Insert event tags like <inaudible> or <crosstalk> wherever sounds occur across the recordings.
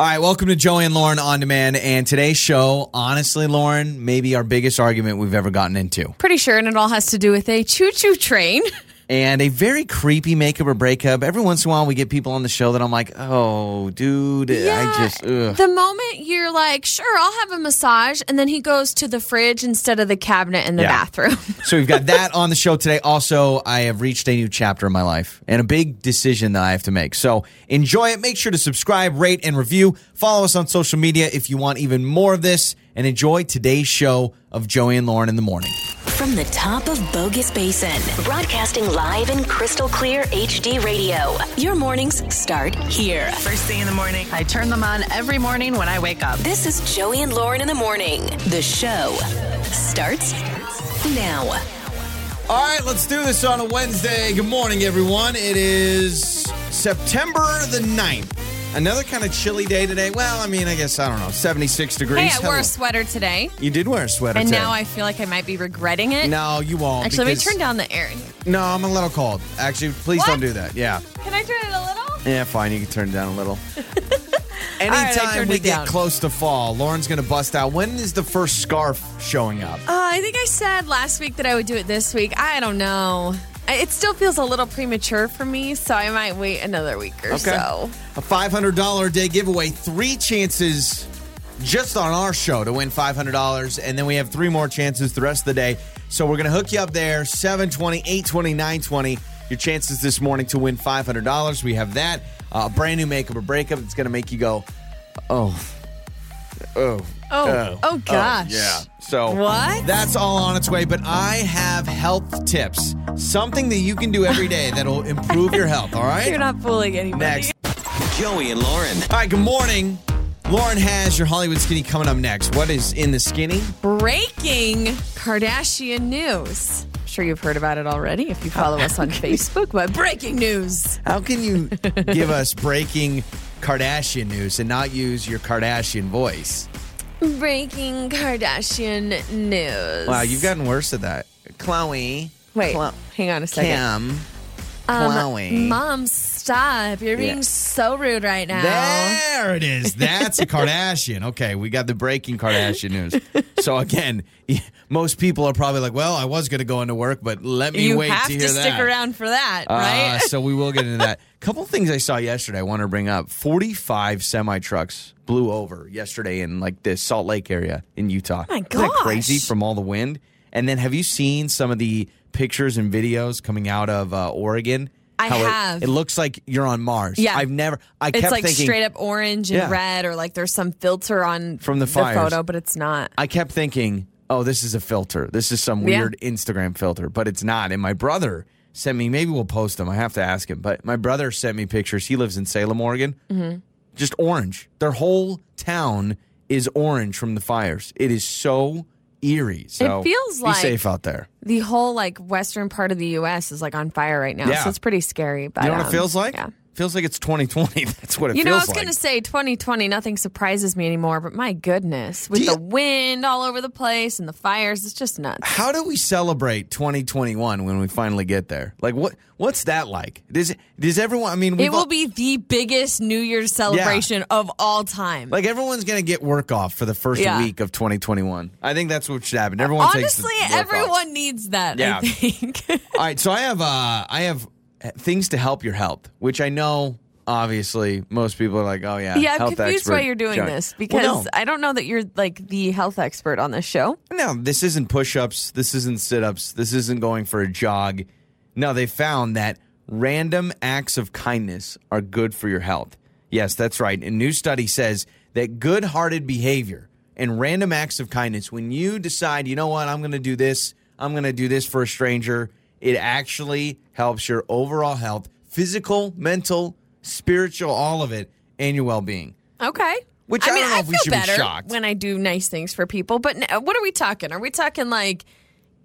All right, welcome to Joey and Lauren on demand. And today's show, honestly, Lauren, maybe our biggest argument we've ever gotten into. Pretty sure, and it all has to do with a choo choo train. <laughs> And a very creepy makeup or breakup. Every once in a while, we get people on the show that I'm like, oh, dude, I just, ugh. The moment you're like, sure, I'll have a massage, and then he goes to the fridge instead of the cabinet in the Yeah. bathroom. <laughs> So we've got that on the show today. Also, I have reached a new chapter in my life and a big decision that I have to make. So enjoy it. Make sure to subscribe, rate, and review. Follow us on social media if you want even more of this. And enjoy today's show of Joey and Lauren in the morning. From the top of Bogus Basin, broadcasting live in crystal clear HD radio. Your mornings start here. First thing in the morning, I turn them on every morning when I wake up. This is Joey and Lauren in the morning. The show starts now. All right, let's do this on a Wednesday. Good morning, everyone. It is September the 9th. Another kind of chilly day today. Well, I mean, I guess, I don't know, 76 degrees. hey, I wore a sweater today, You did wear a sweater and today. now I feel like I might be regretting it. No, you won't. Actually, let me because- turn down the air. No, I'm a little cold. Actually, please What? don't do that. Yeah. Can I turn it a little? Yeah, fine. You can turn it down a little. <laughs> I Anytime turned we it get down. close to fall, Lauren's going to bust out. When is the first scarf showing up? Uh, I think I said last week that I would do it this week. I don't know. It still feels a little premature for me, so I might wait another week or so. A $500 a day giveaway. Three chances just on our show to win $500. And then we have three more chances the rest of the day. So we're going to hook you up there 720, 820, 920. Your chances this morning to win $500. We have that. Uh, a brand new makeup or breakup that's going to make you go, oh, oh. Oh, oh, oh, gosh. yeah. So What? That's all on its way. But I have health tips, something that you can do every day <laughs> that'll improve your health. All right. You're not fooling anybody. Next. Joey and Lauren. All right, good morning. Lauren has your Hollywood Skinny coming up next. What is in the skinny? Breaking Kardashian news. I'm sure you've heard about it already if you follow us on <laughs> Facebook, but breaking news. How can you give us breaking Kardashian news and not use your Kardashian voice? Breaking Kardashian news. Wow, you've gotten worse at that. Khloé. Wait, Chlo- hang on a second. Kim. Um, Khloé. Mom, stop. You're being Yeah. so rude right now. There it is. That's a <laughs> Kardashian. Okay, we got the breaking Kardashian news. So again, <laughs> most people are probably like, "Well, I was going to go into work, but let me you wait have to to, stick around for that, Uh, right? so we will get into that. <laughs> couple things I saw yesterday I want to bring up. 45 semi trucks blew over yesterday in like the Salt Lake area in Utah. My Isn't that crazy from all the wind? And then have you seen some of the pictures and videos coming out of uh, Oregon? I How it- have. It, looks like you're on Mars. Yeah. I've never I it's kept like thinking straight up orange and Yeah. red, or like there's some filter on From the fires. photo, but it's not. I kept thinking, oh, this is a filter. This is some Yeah. weird Instagram filter, but it's not. And my brother sent me, maybe we'll post them. I have to ask him. But my brother sent me pictures. He lives in Salem, Oregon. Mm-hmm. Just orange. Their whole town is orange from the fires. It is so eerie. So it feels be like- safe out there. The whole like western part of the U.S. is like on fire right now, Yeah. so it's pretty scary. But You know what um, it feels like? Yeah. Feels like it's 2020. <laughs> That's what it You feels like. You know, I was like. going to say 2020, nothing surprises me anymore, but my goodness, with you- the wind all over the place and the fires, it's just nuts. How do we celebrate 2021 when we finally get there? Like what? What's that like? Does does everyone? I mean, It will all- be the biggest New Year's celebration of all time. Like everyone's gonna get work off for the first Yeah. week of 2021. I think that's what should happen. Everyone takes Honestly, work off. everyone needs that, Yeah. I <laughs> think. All right, so I have uh I have things to help your health, which I know obviously most people are like, oh yeah, yeah, I'm confused why you're doing this because Well, I don't know that you're like the health expert on this show. no, no, this isn't push-ups, this isn't sit-ups, this isn't going for a jog. No, they found that random acts of kindness are good for your health. Yes, that's right. A new study says that good-hearted behavior and random acts of kindness, when you decide, you know what, I'm going to do this, I'm going to do this for a stranger, it actually helps your overall health, physical, mental, spiritual, all of it, and your well-being. Okay. Which I mean, don't know I if we should be better shocked. when I do nice things for people. But n- what are we talking? Are we talking like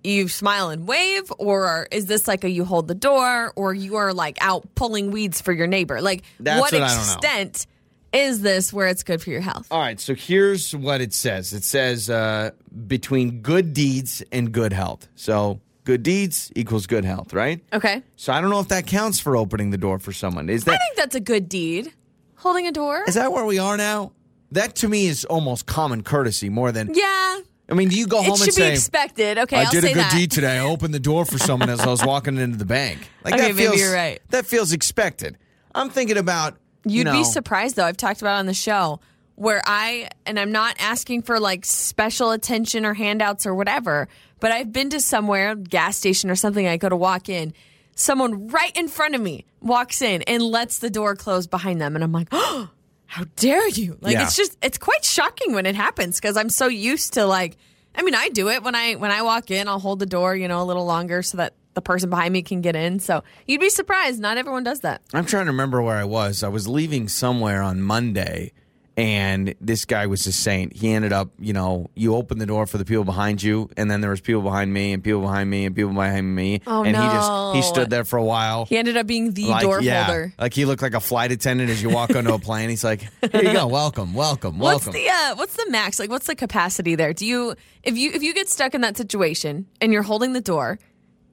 you smile and wave, or is this like a you hold the door, or you are like out pulling weeds for your neighbor? Like, That's what what I extent is this where it's good for your health? All right, so here's what it says. It says uh, between good deeds and good health. So good deeds equals good health, right? Okay. So I don't know if that counts for opening the door for someone. Is that I think that's a good deed. holding a door. Is that where we are now? That to me is almost common courtesy more than. yeah, I mean, do you go it home and should be say, expected. Okay, I will did a good that. deed today. I opened the door for someone as I was walking into the bank. Like Okay, that maybe feels, you're right. That feels expected. I'm thinking about. you You'd be surprised though. I've talked about it on the show where I and I'm not asking for like special attention or handouts or whatever, but I've been to somewhere, gas station or something, I go to walk in. Someone right in front of me walks in and lets the door close behind them and I'm like, "Oh, how dare you?" Like Yeah. it's just it's quite shocking when it happens because I'm so used to like I mean, I do it when I when I walk in, I'll hold the door, you know, a little longer so that the person behind me can get in. So, you'd be surprised, not everyone does that. I'm trying to remember where I was. I was leaving somewhere on Monday, and this guy was a saint. He ended up, you know, you open the door for the people behind you, and then there was people behind me, and people behind me, and people behind me, Oh, and he just he stood there for a while. He ended up being the like, door yeah, holder. like he looked like a flight attendant as you walk onto a plane. He's like, "Here you go, welcome, <laughs> welcome, welcome." What's welcome." the uh, what's the max? Like, what's the capacity there? Do you if you if you get stuck in that situation and you're holding the door,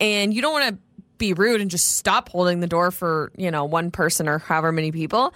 and you don't want to be rude and just stop holding the door for you know one person or however many people?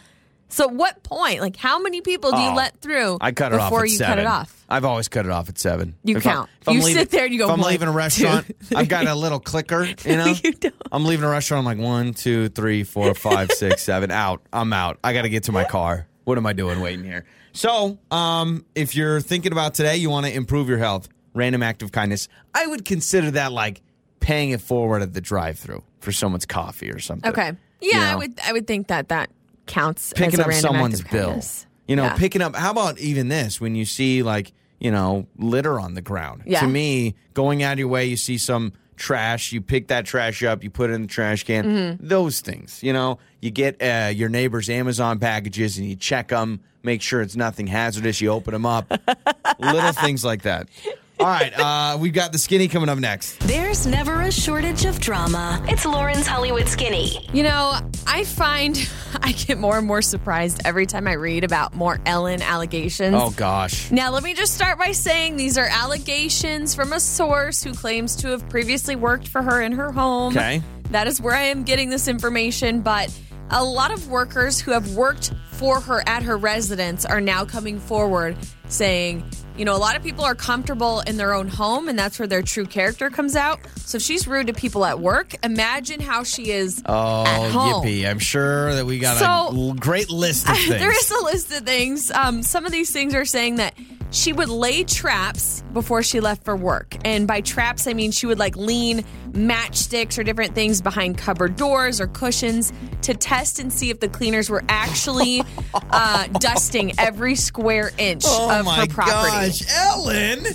So, what point? Like, how many people do you Oh, let through I cut it off before at you seven. cut it off? I've always cut it off at seven. You If I- count. I'm You leaving- sit there and you go, If I'm leaving a restaurant, two, I've got a little clicker. <laughs> You know, You don't. I'm leaving a restaurant. I'm like one, two, three, four, five, six, seven. Out. I'm out. I got to get to my car. What am I doing waiting here? So, um, if you're thinking about today, you want to improve your health, random act of kindness. I would consider that like paying it forward at the drive-through for someone's coffee or something. Okay, yeah, You I would I would think that that counts. picking up someone's bill. You know, Yeah. picking up. How about even this? When you see like you know litter on the ground. Yeah. To me, going out of your way, you see some trash, you pick that trash up, you put it in the trash can. Mm-hmm. Those things. You know, you get uh, your neighbor's Amazon packages and you check them, make sure it's nothing hazardous. You open them up. <laughs> Little things like that. All right, uh, we've got the skinny coming up next. There's never a shortage of drama. It's Lauren's Hollywood Skinny. You know, I find <laughs> I get more and more surprised every time I read about more Ellen allegations. Oh gosh. Now, let me just start by saying these are allegations from a source who claims to have previously worked for her in her home. Okay. That is where I am getting this information, but a lot of workers who have worked for her at her residence are now coming forward saying, you know, a lot of people are comfortable in their own home and that's where their true character comes out. So if she's rude to people at work, imagine how she is Oh, at home. yippee. I'm sure that we got a So- l- great list of <laughs> things. there is a list of things. Um, some of these things are saying that she would lay traps before she left for work. And by traps, I mean she would like lean matchsticks or different things behind cupboard doors or cushions to test and see if the cleaners were actually uh, dusting every square inch Oh of her property. Oh my gosh, Ellen!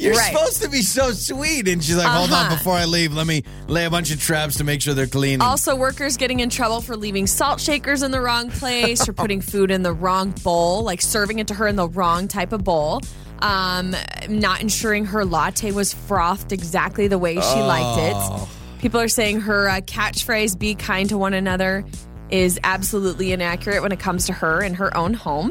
You're Right. supposed to be so sweet. And she's like, hold on, Uh-huh. before I leave, let me lay a bunch of traps to make sure they're clean. Also, workers getting in trouble for leaving salt shakers in the wrong place or putting food in the wrong bowl, like serving it to her in the wrong type of bowl. Um, not ensuring her latte was frothed exactly the way she liked Oh. it. People are saying her uh, catchphrase, be kind to one another, is absolutely inaccurate when it comes to her in her own home.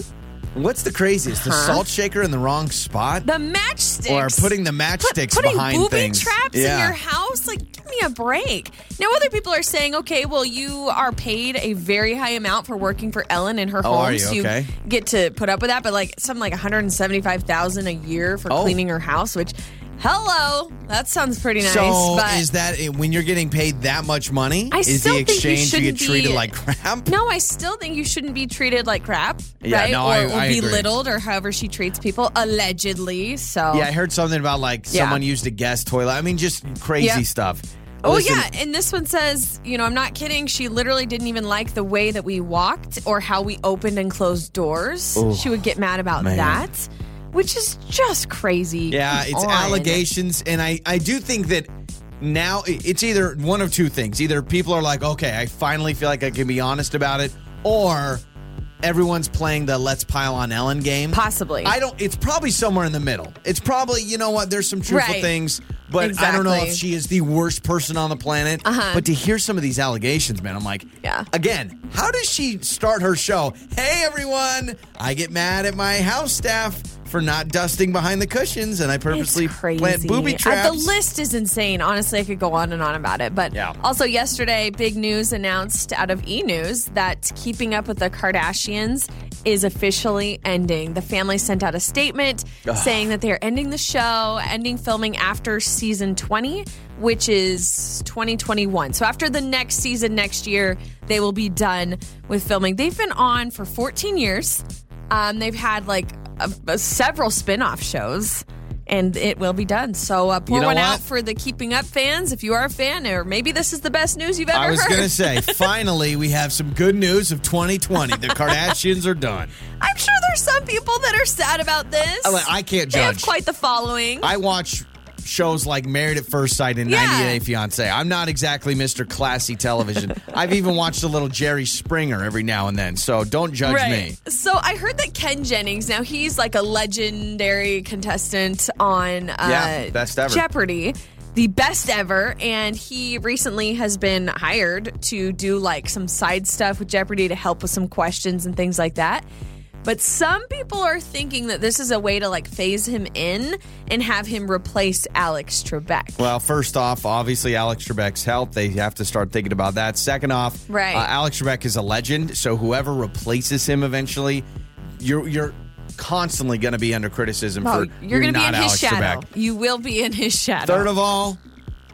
What's the craziest? The Huh? salt shaker in the wrong spot? The matchsticks. or putting the Put- matchsticks putting behind booby things. traps in your house like give me a break now other people are saying okay well you are paid a very high amount for working for ellen in her Oh, home are you? so Okay. get to put up with that but like something like 175000 a year for Oh. cleaning her house which hello that sounds pretty nice So but is that eh, when you're getting paid that much money? I is still the think you exchange you, get treated be- like crap? no, I still think you shouldn't be treated like crap, Yeah, right? no, or, I- or I agree. belittled, or however she treats people, allegedly. So, Yeah, I heard something about like Yeah. someone used a guest toilet. I mean, just crazy Yeah. stuff. Oh Listen, yeah, and this one says, you know, I'm not kidding. She literally didn't even like the way that we walked or how we opened and closed doors. Ooh, she would get mad about man. that, which is just crazy. Yeah, Come it's on. allegations, and I I do think that now it's either one of two things: either people are like, okay, I finally feel like I can be honest about it, or everyone's playing the let's pile on Ellen game. Possibly. I don't. It's probably somewhere in the middle. It's probably you know what? There's some truthful Right. things, but I don't know if she is the worst person on the planet. Uh-huh. But to hear some of these allegations, man, I'm like, Yeah. Again, how does she start her show? Hey everyone, I get mad at my house staff for not dusting behind the cushions, and I purposely It's plant booby Uh, traps. the list is insane. Honestly, I could go on and on about it. But Yeah. also yesterday, big news announced out of E News that Keeping Up with the Kardashians is officially ending. The family sent out a statement saying that they are ending the show, ending filming after season 20, which is 2021. So after the next season next year, they will be done with filming. They've been on for 14 years. Um, they've had like a, a- several spin-off shows and it will be done. So uh, pour You know one what? out for the Keeping Up fans if you are a fan, or maybe this is the best news you've ever heard. I was going to say, <laughs> finally, we have some good news of 2020. The Kardashians are done. I'm sure there's some people that are sad about this. I- I can't judge. They have quite the following. I watch shows like Married at First Sight and Yeah. 90 Day Fiance. I'm not exactly Mr. Classy Television. I've even watched a little Jerry Springer every now and then, so don't judge me. So I heard that Ken Jennings, now he's like a legendary contestant on uh, Yeah, best ever. Jeopardy. The best ever, and he recently has been hired to do like some side stuff with Jeopardy to help with some questions and things like that. But some people are thinking that this is a way to like phase him in and have him replace Alex Trebek. Well, first off, obviously Alex Trebek's health, They have to start thinking about that. Second off, Right. uh, Alex Trebek is a legend, so whoever replaces him eventually, you're you're constantly going to be under criticism Oh, for you're going to be in his shadow. Trebek. You will be in his shadow. Third of all,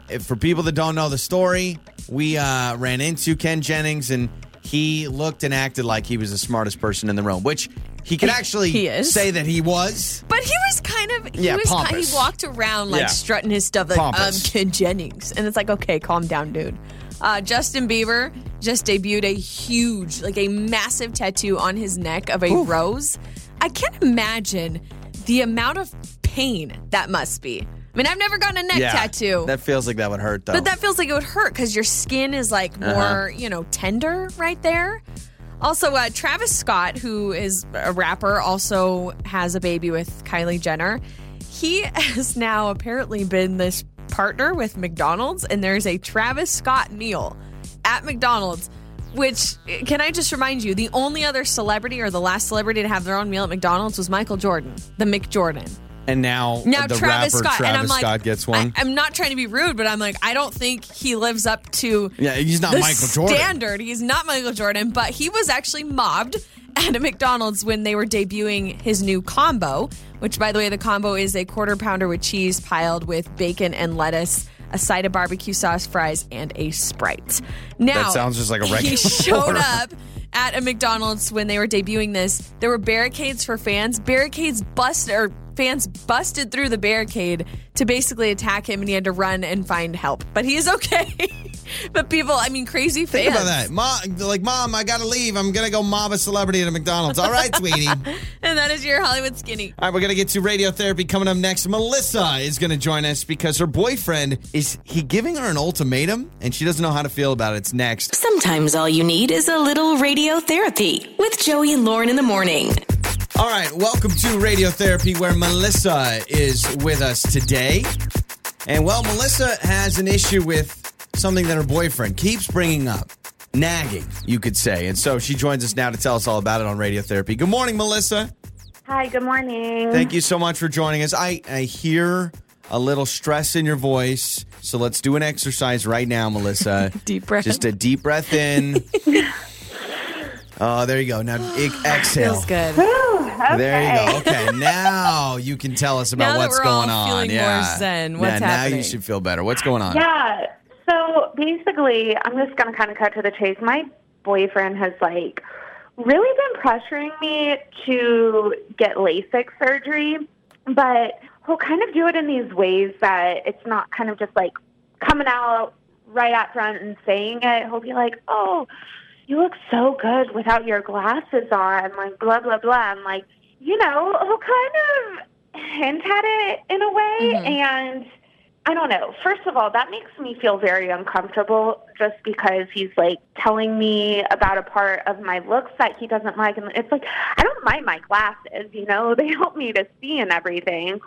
if, for people that don't know the story, we uh, ran into Ken Jennings and he looked and acted like he was the smartest person in the room, which he could actually He is. say that he was. But he was kind of he Yeah, was kind, pompous. he walked around like Yeah. strutting his stuff like Pompous. I'm Ken Jennings. And it's like, okay, calm down, dude. Uh, Justin Bieber just debuted a huge, like a massive tattoo on his neck of a rose. I can't imagine the amount of pain that must be. I mean, I've never gotten a neck tattoo. That feels like that would hurt, though. But that feels like it would hurt because your skin is like Uh-huh. more, you know, tender right there. Also, uh, Travis Scott, who is a rapper, also has a baby with Kylie Jenner. He <laughs> has now apparently been this partner with McDonald's, and there's a Travis Scott meal at McDonald's. Which can I just remind you, the only other celebrity or the last celebrity to have their own meal at McDonald's was Michael Jordan, the McJordan. And now, Now the Travis rapper Scott, Travis and I'm like, Scott gets one. I, am not trying to be rude, but I'm like, I don't think he lives up to yeah, he's not the Michael Jordan. standard. He's not Michael Jordan, but he was actually mobbed <laughs> at a McDonald's when they were debuting his new combo, which, by the way, the combo is a quarter pounder with cheese piled with bacon and lettuce. A side of barbecue sauce, fries, and a Sprite. Now, That sounds just like a regular. He showed order. up <laughs> at a McDonald's when they were debuting this. There were barricades for fans. Barricades busted, or fans busted through the barricade to basically attack him, and he had to run and find help. But he is okay. <laughs> <laughs> but people, I mean, crazy fans. Think about that. Mom, like, Mom, I got to leave. I'm going to go mob a celebrity at a McDonald's. All right, sweetie. <laughs> And that is your Hollywood skinny. All right, we're going to get to radiotherapy coming up next. Melissa is going to join us because her boyfriend is he giving her an ultimatum and she doesn't know how to feel about it. It's next. Sometimes all you need is a little radiotherapy with Joey and Lauren in the morning. All right, welcome to Radiotherapy, where Melissa is with us today. And well, Melissa has an issue with something that her boyfriend keeps bringing up. Nagging, you could say. And so she joins us now to tell us all about it on Radiotherapy. Good morning, Melissa. Hi, good morning. Thank you so much for joining us. I, I hear a little stress in your voice. So let's do an exercise right now, Melissa. <laughs> Deep breath. Just a deep breath in. <laughs> Oh, there you go. Now <sighs> exhale. Feels good. There you go. Okay, now you can tell us <laughs> about Now that what's we're all going on. feeling more yeah. zen, what's yeah, Now you should feel better. What's going on? Yeah. So basically, I'm just going to kind of cut to the chase. My boyfriend has like really been pressuring me to get LASIK surgery, but he'll kind of do it in these ways that it's not kind of just like coming out right out front and saying it. He'll be like, "Oh, you look so good without your glasses on," like blah blah blah. I'm like, you know, he'll kind of hint at it in a way, mm-hmm. and I don't know. First of all, that makes me feel very uncomfortable just because he's like telling me about a part of my looks that he doesn't like. And it's like, I don't mind my glasses, you know, <laughs> they help me to see and everything.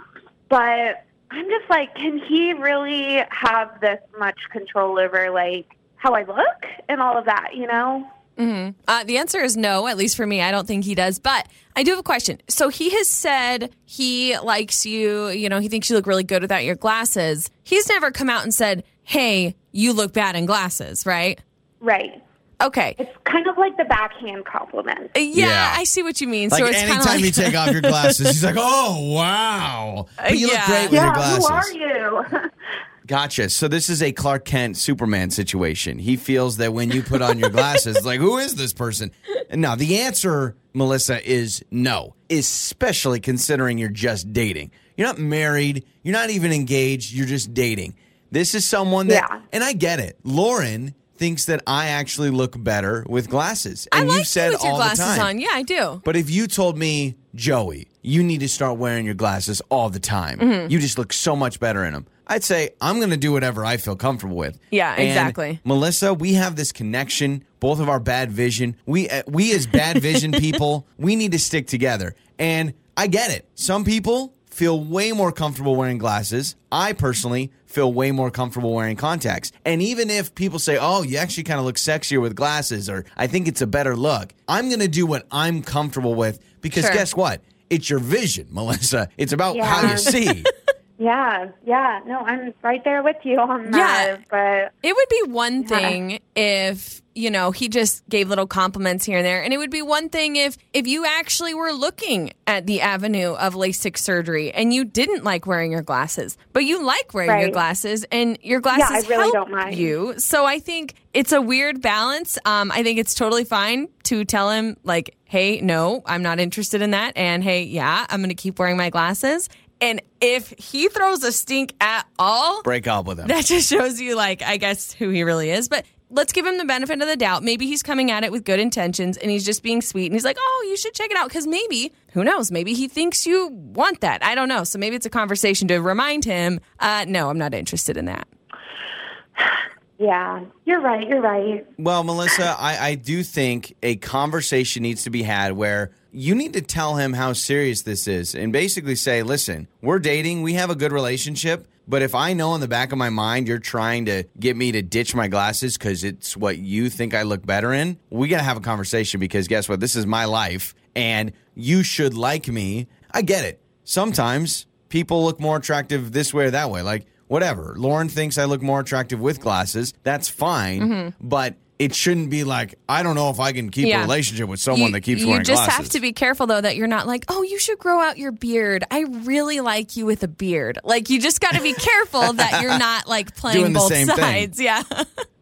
But I'm just like, can he really have this much control over like how I look and all of that, you know? Uh, the answer is no, at least for me. I don't think he does. But I do have a question. So he has said he likes you, you know, he thinks you look really good without your glasses. He's never come out and said, hey, you look bad in glasses, right? Right. Okay. It's kind of like the backhand compliment. Yeah, Yeah. I see what you mean. Like so it's kind of anytime like you take off your glasses, he's like, <laughs> "Oh wow, but you Yeah. look great with Yeah, your glasses." who are you? <laughs> Gotcha. So this is a Clark Kent Superman situation. He feels that when you put on your glasses, like, who is this person? Now, the answer, Melissa, is no, especially considering you're just dating. You're not married, you're not even engaged, you're just dating. This is someone that, Yeah. and I get it. Lauren thinks that I actually look better with glasses. I And like you've said you with your all glasses the time. on. Yeah, I do. But if you told me, Joey, you need to start wearing your glasses all the time, Mm-hmm. you just look so much better in them. I'd say I'm going to do whatever I feel comfortable with. Yeah, And exactly. Melissa, we have this connection. Both of our bad vision. We uh, we as bad vision <laughs> people, we need to stick together. And I get it. Some people feel way more comfortable wearing glasses. I personally feel way more comfortable wearing contacts. And even if people say, "Oh, you actually kind of look sexier with glasses," or "I think it's a better look," I'm going to do what I'm comfortable with because Sure. guess what? It's your vision, <laughs> Melissa. It's about how you see. Yeah, yeah. No, I'm right there with you on that. But It would be one thing if, you know, he just gave little compliments here and there. And it would be one thing if if you actually were looking at the avenue of LASIK surgery and you didn't like wearing your glasses, but you like wearing your glasses and your glasses I really help don't mind. you. So I think it's a weird balance. Um, I think it's totally fine to tell him like, hey, no, I'm not interested in that. And hey, yeah, I'm going to keep wearing my glasses. And if he throws a stink at all, Break up with him. that just shows you, like, I guess who he really is. But let's give him the benefit of the doubt. Maybe he's coming at it with good intentions and he's just being sweet and he's like, oh, you should check it out. Because maybe, who knows, maybe he thinks you want that. I don't know. So maybe it's a conversation to remind him, uh, no, I'm not interested in that. <sighs> yeah, you're right. You're right. Well, Melissa, I, I do think a conversation needs to be had where you need to tell him how serious this is and basically say, listen, we're dating, we have a good relationship. But if I know in the back of my mind you're trying to get me to ditch my glasses because it's what you think I look better in, we got to have a conversation because guess what? This is my life and you should like me. I get it. Sometimes people look more attractive this way or that way. Like, whatever. Lauren thinks I look more attractive with glasses. That's fine. Mm-hmm. But it shouldn't be like, I don't know if I can keep Yeah. a relationship with someone you, that keeps you wearing just glasses. have to be careful though that you're not like oh you should grow out your beard i really like you with a beard like you just got to be careful that you're <laughs> not like playing Doing the both same thing. sides <laughs> yeah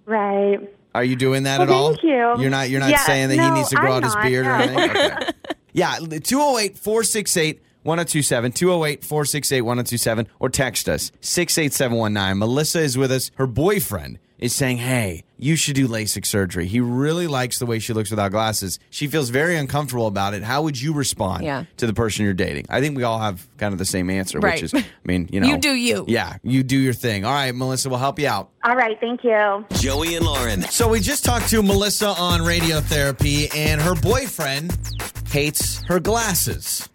Right. Are you doing that Well, at all? thank you. You're not you're not Yeah, saying that he needs to grow I'm out his not, beard or anything? Okay. <laughs> yeah, 208 468 1027, 208 468 1027, or text us 68719. Melissa is with us. Her boyfriend is saying, Hey, you should do LASIK surgery. He really likes the way she looks without glasses. She feels very uncomfortable about it. How would you respond Yeah. to the person you're dating? I think we all have kind of the same answer, Right. which is, I mean, you <laughs> know, You do you. Yeah, you do your thing. All right, Melissa, we'll help you out. All right. Thank you. Joey and Lauren. So we just talked to Melissa on radiotherapy, and her boyfriend hates her glasses.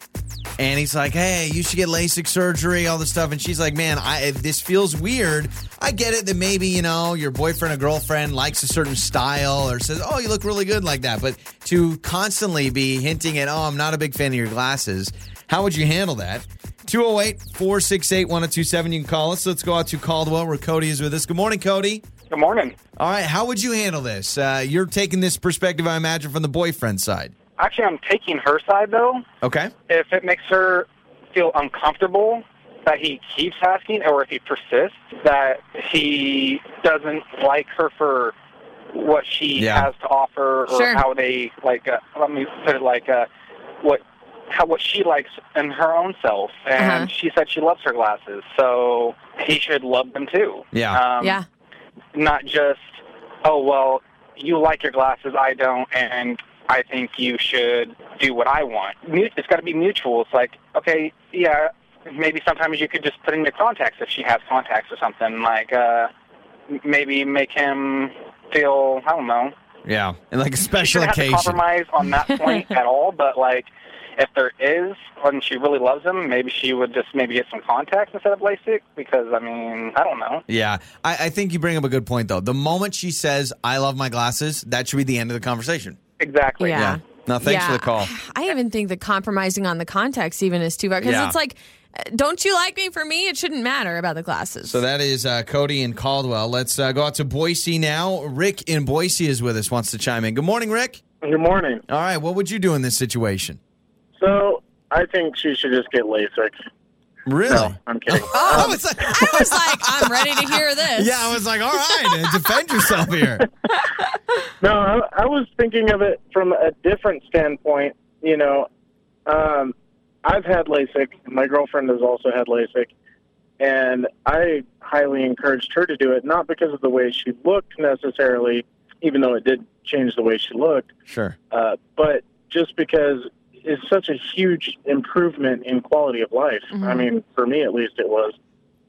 And he's like, "Hey, you should get LASIK surgery, all this stuff." And she's like, "Man, I this feels weird. I get it that maybe you know your boyfriend or girlfriend likes a certain style or says, "Oh, you look really good like that." But to constantly be hinting at, "Oh, I'm not a big fan of your glasses," how would you handle that? 208 468 1027. You can call us. Let's go out to Caldwell where Cody is with us. Good morning, Cody. Good morning. All right, how would you handle this? Uh, you're taking this perspective, I imagine, from the boyfriend side. Actually, I'm taking her side though. Okay. If it makes her feel uncomfortable that he keeps asking, or if he persists that he doesn't like her for what she Yeah. has to offer, or Sure. how they like. Uh, let me put it like uh, what how what she likes in her own self, and Uh-huh. she said she loves her glasses, so he should love them too. Yeah. Um, yeah not just, oh, well, you like your glasses, I don't, and I think you should do what I want. It's got to be mutual. It's like, okay, yeah, maybe sometimes you could just put in your contacts if she has contacts or something. Like, uh, maybe make him feel, I don't know. Yeah. And like a special shouldn't have to compromise on that point at all, but like, if there is, and she really loves him, maybe she would just maybe get some contacts instead of LASIK. Because I mean, I don't know. Yeah. I, I think you bring up a good point, though. The moment she says, I love my glasses, that should be the end of the conversation. Exactly. Yeah. No, thanks for the call. <sighs> I even think that compromising on the context even is too far because Yeah. it's like, uh, don't you like me for me? It shouldn't matter about the glasses. So that is uh, Cody in Caldwell. Let's uh, go out to Boise now. Rick in Boise is with us, wants to chime in. Good morning, Rick. Good morning. All right, what would you do in this situation? So I think she should just get LASIK. Really? No, I'm kidding. <laughs> I was like, I was like, I'm ready to hear this. yeah, I was like, all right, uh, defend yourself here. <laughs> No, I, I was thinking of it from a different standpoint. You know, um, I've had LASIK. My girlfriend has also had LASIK, and I highly encouraged her to do it. Not because of the way she looked necessarily, even though it did change the way she looked, Sure. uh, but just because it's such a huge improvement in quality of life. I mean, for me at least, it was.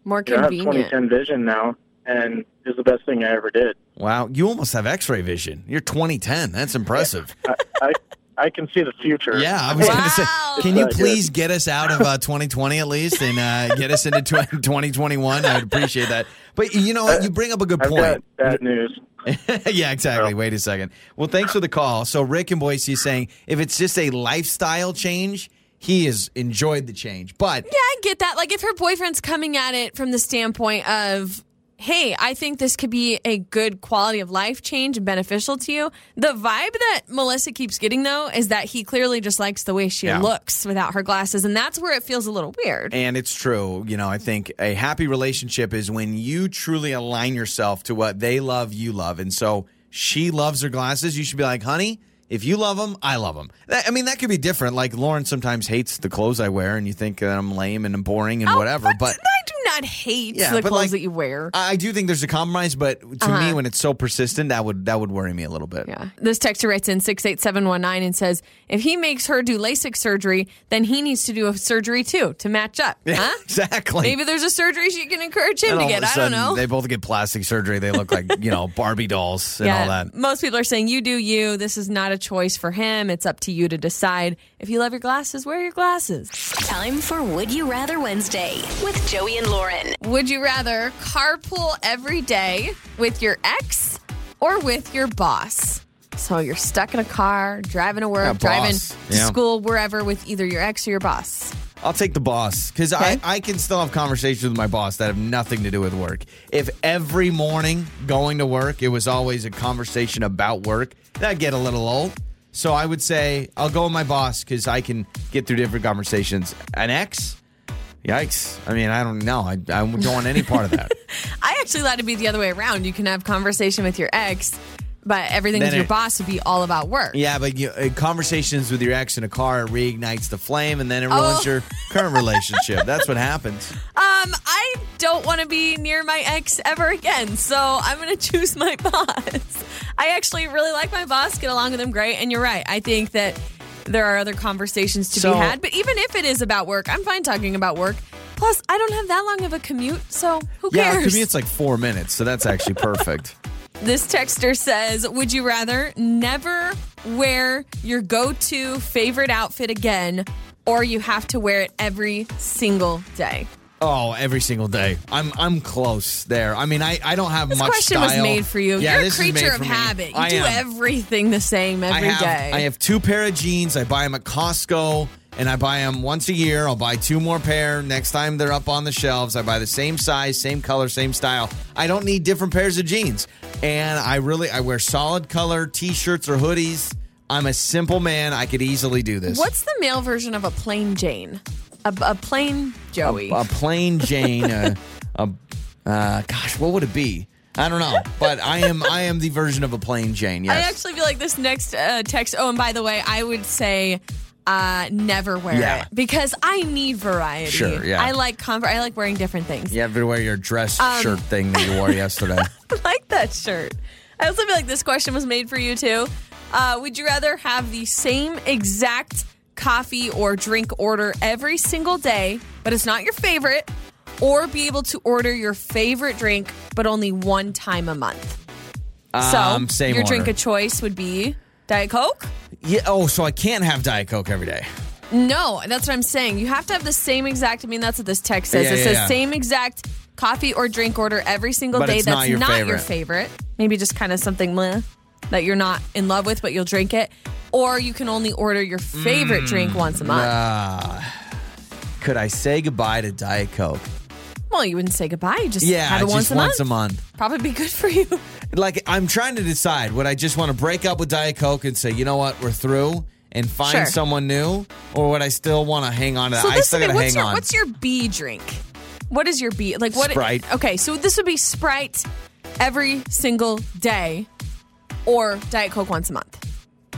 More You know, I have 2010 vision now, and it's the best thing I ever did. Wow, you almost have X-ray vision. You're 2010. That's impressive. <laughs> I, I, I can see the future. Yeah, I was going to say, can you It's not please get us out of uh, 2020 at least and uh, get us into 2021? I would appreciate that. But you know what? You bring up a good I've got point. bad news. <laughs> yeah, exactly. Wait a second. Well, thanks for the call. So Rick and Boise is saying if it's just a lifestyle change, he has enjoyed the change. But Yeah, I get that. Like, if her boyfriend's coming at it from the standpoint of, hey, I think this could be a good quality of life change and beneficial to you. The vibe that Melissa keeps getting, though, is that he clearly just likes the way she Yeah. looks without her glasses. And that's where it feels a little weird. And it's true. You know, I think a happy relationship is when you truly align yourself to what they love, you love. And so she loves her glasses. You should be like, honey, if you love them, I love them. I mean, that could be different. Like Lauren sometimes hates the clothes I wear, and you think that I'm lame and boring and Oh, whatever. But I do not hate Yeah, the but, clothes like, that you wear. I do think there's a compromise. But to me, Uh-huh. when it's so persistent, that would that would worry me a little bit. Yeah. This texter writes in 68719 and says, if he makes her do LASIK surgery, then he needs to do a surgery too to match up. <laughs> Huh? exactly. Maybe there's a surgery she can encourage him And to all get. of a I don't sudden, know. They both get plastic surgery. They look like you know Barbie dolls and all that. Most people are saying you do you. This is not a choice for him. It's up to you to decide. If you love your glasses, wear your glasses. Time for Would You Rather Wednesday with Joey and Lauren. Would you rather carpool every day with your ex or with your boss? So you're stuck in a car, driving to work, Yeah, driving boss. to Yeah. school, wherever, with either your ex or your boss. I'll take the boss because Okay. I, I can still have conversations with my boss that have nothing to do with work. If every morning going to work, it was always a conversation about work, that'd get a little old. So I would say I'll go with my boss because I can get through different conversations. An ex? Yikes. I mean, I don't know. I, I don't want any part of that. <laughs> I actually thought it'd be the other way around. You can have conversation with your ex, but everything Then with your it- boss would be all about work. Yeah, but you, uh, conversations with your ex in a car reignites the flame and then it ruins Oh. your current relationship. <laughs> That's what happens. Um, I don't want to be near my ex ever again, so I'm going to choose my <laughs> boss. I actually really like my boss, get along with him great, and you're right. I think that there are other conversations to So- be had, but even if it is about work, I'm fine talking about work. Plus, I don't have that long of a commute, so who cares? Yeah, cares? commute's like four minutes, so that's actually perfect. <laughs> This texter says, Would you rather never wear your go to favorite outfit again, or you have to wear it every single day? Oh, every single day. I'm I'm close there. I mean, I, I don't have This much question was made for you. Yeah, You're a this is made creature of for me. habit. You I do am. everything the same every I day. I have two pair of jeans. I buy them at Costco, and I buy them once a year. I'll buy two more pair next time they're up on the shelves. I buy the same size, same color, same style. I don't need different pairs of jeans, and I really I wear solid color t-shirts or hoodies. I'm a simple man. I could easily do this. What's the male version of a plain Jane? A, a plain Joey. a plain Jane? a, <laughs> a uh, gosh, what would it be? I don't know, but I am I am the version of a plain Jane. Yes. I actually feel like this next uh, text. Oh, and by the way, I would say uh, never wear Yeah. it because I need variety. Sure, yeah. I like comfort. I like wearing different things. You have to wear your dress Um, shirt thing that you wore <laughs> yesterday. I like that shirt. I also feel like this question was made for you too. Uh, would you rather have the same exact coffee or drink order every single day, but it's not your favorite, or be able to order your favorite drink, but only one time a month? So Um, same your drink of choice would be Diet Coke. Yeah. Oh, so I can't have Diet Coke every day. No, that's what I'm saying. You have to have the same exact. I mean, that's what this text says. Yeah, it yeah, says yeah. same exact coffee or drink order every single But day. that's not your your favorite. favorite. Maybe just kind of something. Meh. that you're not in love with, but you'll drink it. Or you can only order your favorite drink once a month. Ah. could I say goodbye to Diet Coke? well, you wouldn't say goodbye. You just Yeah, have it just once a once month. a month. Probably be good for you. <laughs> Like I'm trying to decide would I just want to break up with Diet Coke and say, you know what, we're through and find Sure. someone new, or would I still want to hang on to that? So I this still would gotta what's hang your on. what's your B drink? What is your B like? What? Sprite. Okay, so this would be Sprite every single day, or Diet Coke once a month.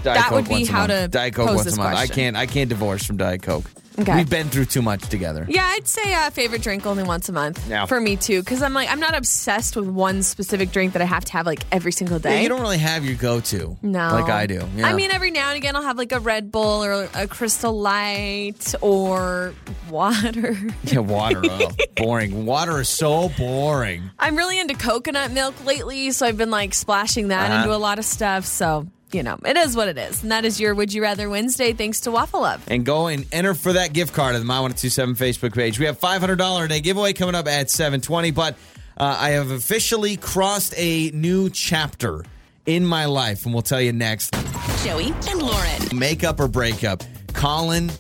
Diet that Coke would be once how to Diet Coke pose once this a month. I question. can't. I can't divorce from Diet Coke. Okay. We've been through too much together. Yeah, I'd say uh, favorite drink only once a month Yeah. for me too, because I'm like I'm not obsessed with one specific drink that I have to have like every single day. Yeah, you don't really have your go-to. No. like I do. Yeah. I mean, every now and again, I'll have like a Red Bull or a Crystal Light or water. <laughs> yeah, water. Oh, boring. Water is so boring. I'm really into coconut milk lately, so I've been like splashing that Uh-huh. into a lot of stuff. So, you know, it is what it is. And that is your Would You Rather Wednesday, thanks to Waffle Love. and go and enter for that gift card at the My 1027 Facebook page. We have $500 a day giveaway coming up at 720, but uh, I have officially crossed a new chapter in my life, and we'll tell you next. Joey and Lauren. Makeup or breakup. Colin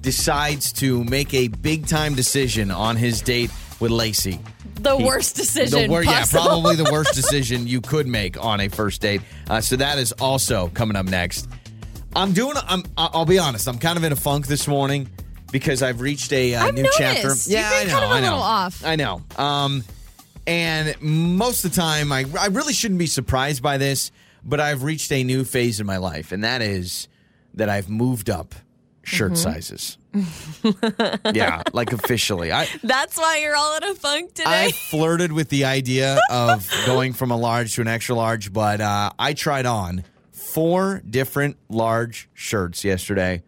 decides to make a big time decision on his date with Lacey. The He- worst decision. The wor- yeah, probably the worst <laughs> decision you could make on a first date. Uh, so that is also coming up next. I'm doing. I'm. I'll be honest. I'm kind of in a funk this morning because I've reached a uh, I've new noticed. chapter. Yeah, I know. kind of a I know. little off. I know. Um, and most of the time, I I really shouldn't be surprised by this, but I've reached a new phase in my life, and that is that I've moved up shirt Mm-hmm. sizes. yeah, like officially. I <laughs> That's why you're all in a funk today. I flirted with the idea of going from a large to an extra large, but uh, I tried on four different large shirts yesterday,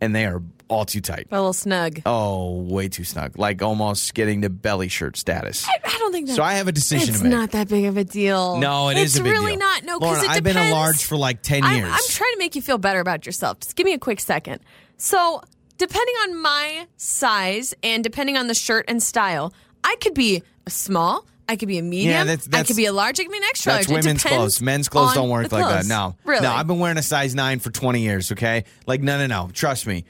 and they are all too tight. a little snug. Oh, way too snug. Like almost getting to belly shirt status. I don't think. So I have a decision it's to make. not that big of a deal. no, it is it's a big really deal. not. No, because I've been a large for like 10 I'm, years. I'm trying to make you feel better about yourself. Just give me a quick second. So, depending on my size and depending on the shirt and style, I could be a small, I could be a medium, Yeah, that's- I could be a large, I could be an extra That's large. Women's clothes. Men's clothes don't work like that. No, really. no. I've been wearing a size nine for twenty years. Okay, like no, no, no. Trust me.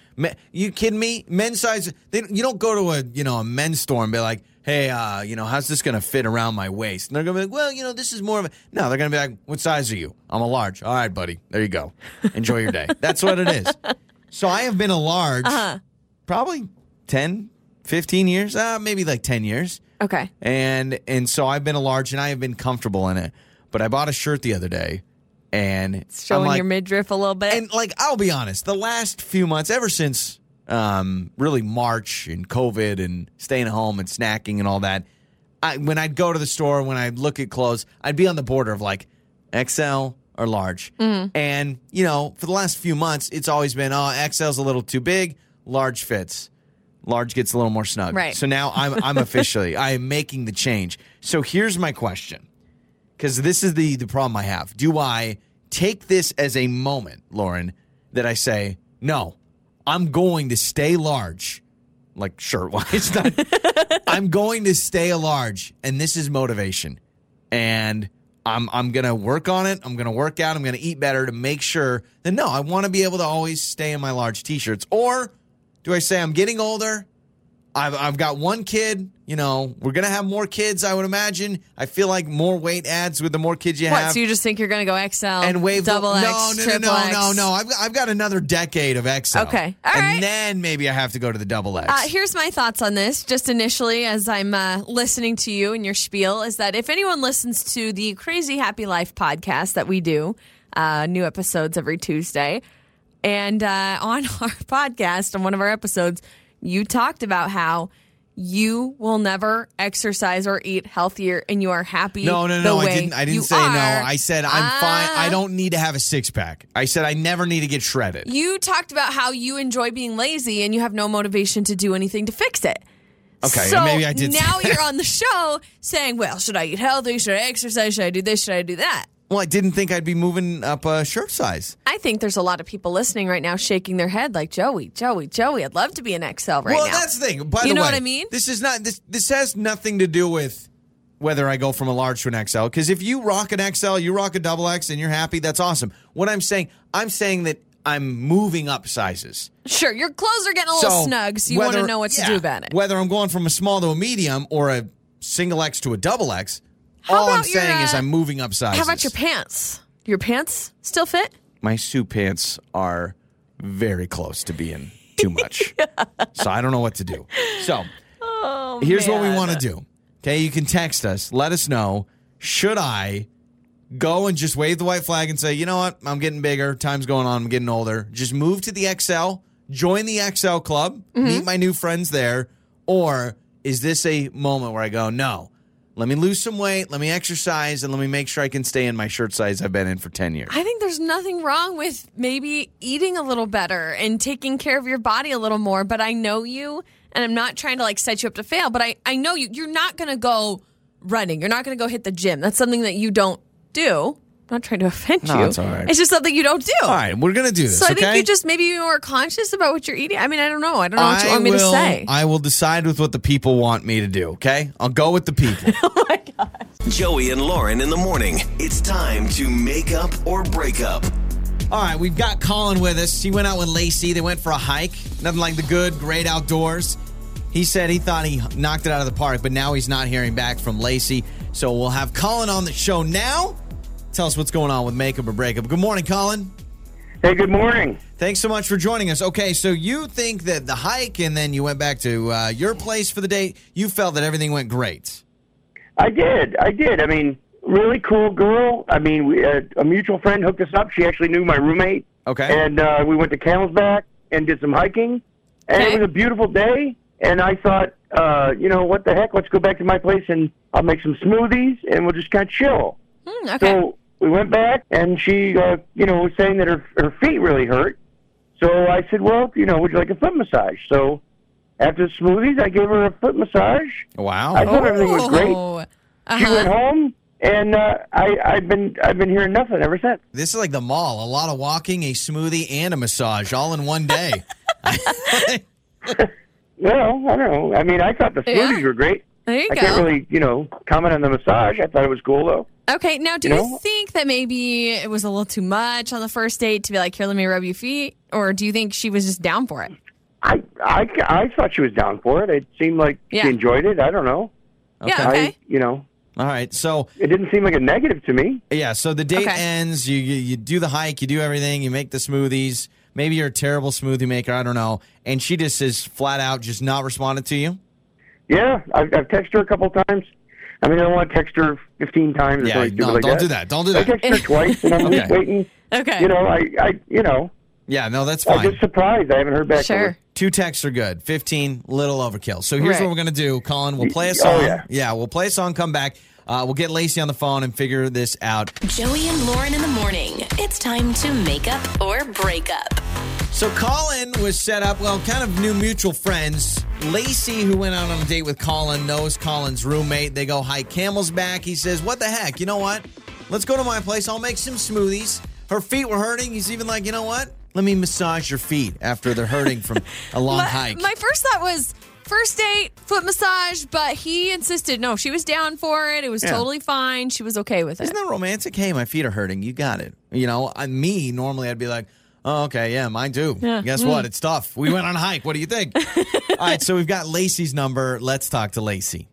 You kidding me? Men's size. They, you don't go to a you know a men's store and be like, hey, uh, you know, how's this gonna fit around my waist? And they're gonna be like, well, you know, this is more of a. No, they're gonna be like, what size are you? I'm a large. All right, buddy. There you go. Enjoy your day. That's what it is. So I have been a large, Uh-huh. probably 10, 15 years, uh, maybe like ten years okay. and and so I've been a large and I have been comfortable in it. But I bought a shirt the other day, and It's showing like, your midriff a little bit. and like I'll be honest, the last few months, ever since um, really March and COVID and staying at home and snacking and all that, I, when I'd go to the store, when I'd look at clothes, I'd be on the border of like XL or large. Mm. And you know, for the last few months, it's always been oh XL's a little too big, large fits. Large gets a little more snug. Right. So now I'm I'm <laughs> officially I am making the change. So here's my question because this is the the problem I have. Do I take this as a moment, Lauren, that I say no? I'm going to stay large, like shirt wise. <laughs> Not, <laughs> I'm going to stay a large, and this is motivation. And I'm I'm gonna work on it. I'm gonna work out. I'm gonna eat better to make sure that no, I want to be able to always stay in my large t-shirts. Or do I say I'm getting older? I've I've got one kid. You know, we're gonna have more kids. I would imagine. I feel like more weight adds with the more kids you what? have. So you just think you're going to go XL and wave double the, X, no, no, no, triple no, X? no, no. I've I've got another decade of XL. Okay. All and right. then maybe I have to go to the double X. Uh, here's my thoughts on this. Just initially, as I'm uh, listening to you and your spiel, is that if anyone listens to the Crazy Happy Life podcast that we do, uh, new episodes every Tuesday, and uh, on <laughs> our podcast, on one of our episodes, you talked about how you will never exercise or eat healthier, and you are happy. No, no, no. I didn't. I didn't say no. I said I'm fine. Ah. I don't need to have a six pack. I said I never need to get shredded. You talked about how you enjoy being lazy and you have no motivation to do anything to fix it. Okay, so maybe I did say Now you're on the show saying, "Well, should I eat healthy? Should I exercise? Should I do this? Should I do that?" Well, I didn't think I'd be moving up a shirt size. I think there's a lot of people listening right now shaking their head like, "Joey, Joey, Joey, I'd love to be an XL right well, now." Well, that's the thing. By You the know way, what I mean? This is not this. This has nothing to do with whether I go from a large to an XL. Because if you rock an XL, you rock a double X, and you're happy, that's awesome. What I'm saying, I'm saying that I'm moving up sizes. Sure, your clothes are getting a little So, snug, so you want to know what to do about it. Whether I'm going from a small to a medium or a single X to a double X, How all I'm your, saying is uh, I'm moving up sizes. How about your pants? Your pants still fit? My suit pants are very close to being too much. <laughs> so I don't know what to do. So Oh, here's what we want to do. Okay, you can text us. Let us know. Should I go and just wave the white flag and say, you know what? I'm getting bigger. Time's going on. I'm getting older. Just move to the XL, join the XL club, Mm-hmm. meet my new friends there. Or is this a moment where I go, no, let me lose some weight, let me exercise, and let me make sure I can stay in my shirt size I've been in for 10 years? I think there's nothing wrong with maybe eating a little better and taking care of your body a little more. But I know you, and I'm not trying to like set you up to fail. But I, I know you. You're not going to go running. You're not going to go hit the gym. That's something that you don't do. I'm not trying to offend No, you. it's all right. It's just something you don't do. All right, we're going to do this, So I okay? think you just maybe be more conscious about what you're eating. I mean, I don't know. I don't know what you want me to say. I will decide with what the people want me to do, okay? I'll go with the people. <laughs> Oh my god. Joey and Lauren in the morning. It's time to make up or break up. All right, we've got Colin with us. He went out with Lacey. They went for a hike. Nothing like the good, great outdoors. He said he thought he knocked it out of the park, but now he's not hearing back from Lacey. So we'll have Colin on the show now. Tell us what's going on with makeup or breakup. Good morning, Colin. Hey, good morning. Thanks so much for joining us. Okay, so you think that the hike and then you went back to uh, your place for the date, you felt that everything went great. I did. I did. I mean, really cool girl. I mean, we, uh, a mutual friend hooked us up. She actually knew my roommate. Okay. And uh, we went to Camelback and did some hiking. And Okay. it was a beautiful day. And I thought, uh, you know, what the heck? Let's go back to my place and I'll make some smoothies and we'll just kind of chill. Hmm, okay. So we went back, and she, uh, you know, was saying that her her feet really hurt. So I said, well, you know, would you like a foot massage? So after the smoothies, I gave her a foot massage. Wow. I thought everything was great. Oh, She went uh-huh. home, and uh, I I've been I've been hearing nothing ever since. This is like the mall. A lot of walking, a smoothie, and a massage all in one day. <laughs> Well, I don't know. I mean, I thought the Yeah. smoothies were great. There you I go. can't really, you know, comment on the massage. I thought it was cool though. Okay, now do You you, know? think that maybe it was a little too much on the first date to be like, here, let me rub your feet? Or do you think she was just down for it? I I, I thought she was down for it. It seemed like Yeah. she enjoyed it. I don't know. Yeah, okay. I, you know, all right. So it didn't seem like a negative to me. yeah, so the date Okay. ends. You, you you do the hike. You do everything. You make the smoothies. Maybe you're a terrible smoothie maker. I don't know. And she just is flat out just not responded to you. Yeah, I've, I've texted her a couple times. I mean, I don't want to text her 15 times Yeah, something no, like don't that. do that. Don't do that. I text her twice, and I'm <laughs> Okay. just waiting. Okay. You know, I, I, you know, Yeah, no, that's fine. I'm just surprised I haven't heard back from Sure. her. Two texts are good. Fifteen, little overkill. So here's Right. what we're gonna do, Colin. We'll play a song. Oh, song. yeah. we'll play a song. Come back. Uh, we'll get Lacey on the phone and figure this out. Joey and Lauren in the morning. It's time to make up or break up. So Colin was set up, well, kind of new mutual friends. Lacey, who went out on a date with Colin, knows Colin's roommate. They go hike Camel's back. He says, What the heck? You know what? Let's go to my place. I'll make some smoothies. Her feet were hurting. He's even like, You know what? Let me massage your feet after they're hurting from a long <laughs> my, hike. my first thought was first date, foot massage, but he insisted no, she was down for it. It was Yeah. totally fine. She was okay with it. Isn't that romantic? Hey, my feet are hurting. You got it. You know, I, me, normally I'd be like, oh, okay, yeah, mine too. Yeah. Guess Mm. what? It's tough. We went on a hike. What do you think? <laughs> All right, so we've got Lacey's number. Let's talk to Lacey.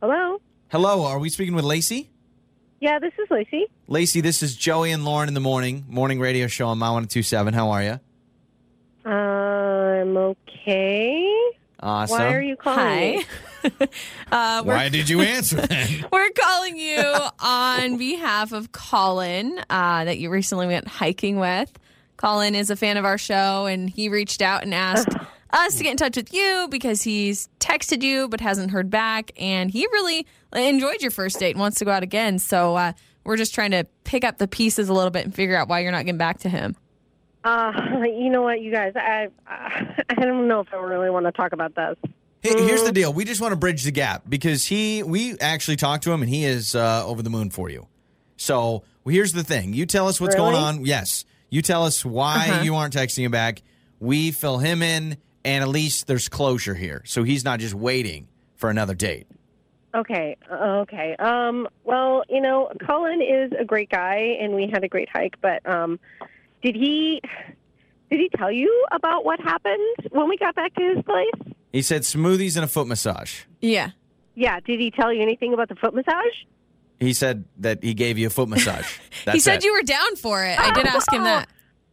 Hello? Hello, are we speaking with Lacey? Yeah, this is Lacey. Lacey, this is Joey and Lauren in the morning, morning radio show on My 1027. How are you? I'm okay. Awesome. Why are you calling Hi. <laughs> me? <laughs> uh, Why did you <laughs> answer then? we're calling you on behalf of Colin uh, that you recently went hiking with. Colin is a fan of our show, and he reached out and asked <sighs> us to get in touch with you because he's texted you but hasn't heard back, and he really enjoyed your first date and wants to go out again. So uh, we're just trying to pick up the pieces a little bit and figure out why you're not getting back to him. Uh, <laughs> you know what, you guys? I I I don't know if I really want to talk about this. Hey, here's the deal. We just want to bridge the gap because he, we actually talked to him and he is uh, over the moon for you. So well, here's the thing. You tell us what's going on. Yes. You tell us why Uh-huh. you aren't texting him back. We fill him in and at least there's closure here. So he's not just waiting for another date. Okay, uh, okay. Um, well, you know, Colin is a great guy, and we had a great hike. But um, did he did he tell you about what happened when we got back to his place? He said smoothies and a foot massage. Yeah. Yeah. Did he tell you anything about the foot massage? He said that he gave you a foot massage. <laughs> That's he said it. you were down for it. I did ask him that.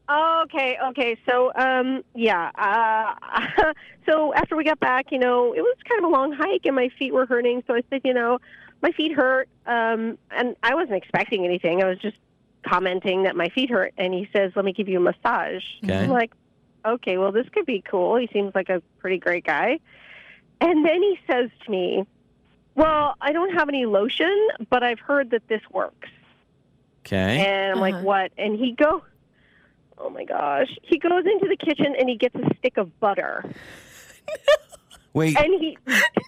Okay, okay. So, um, yeah. Uh, <laughs> so after we got back, you know, it was kind of a long hike, and my feet were hurting. So I said, you know, my feet hurt, um, and I wasn't expecting anything. I was just commenting that my feet hurt, and he says, "Let me give you a massage." Okay. I'm like, okay, well, this could be cool. He seems like a pretty great guy. And then he says to me, "Well, I don't have any lotion, but I've heard that this works." Okay. And I'm Uh-huh. like, what? And he go, oh my gosh. He goes into the kitchen and he gets a stick of butter. <laughs> Wait. And he,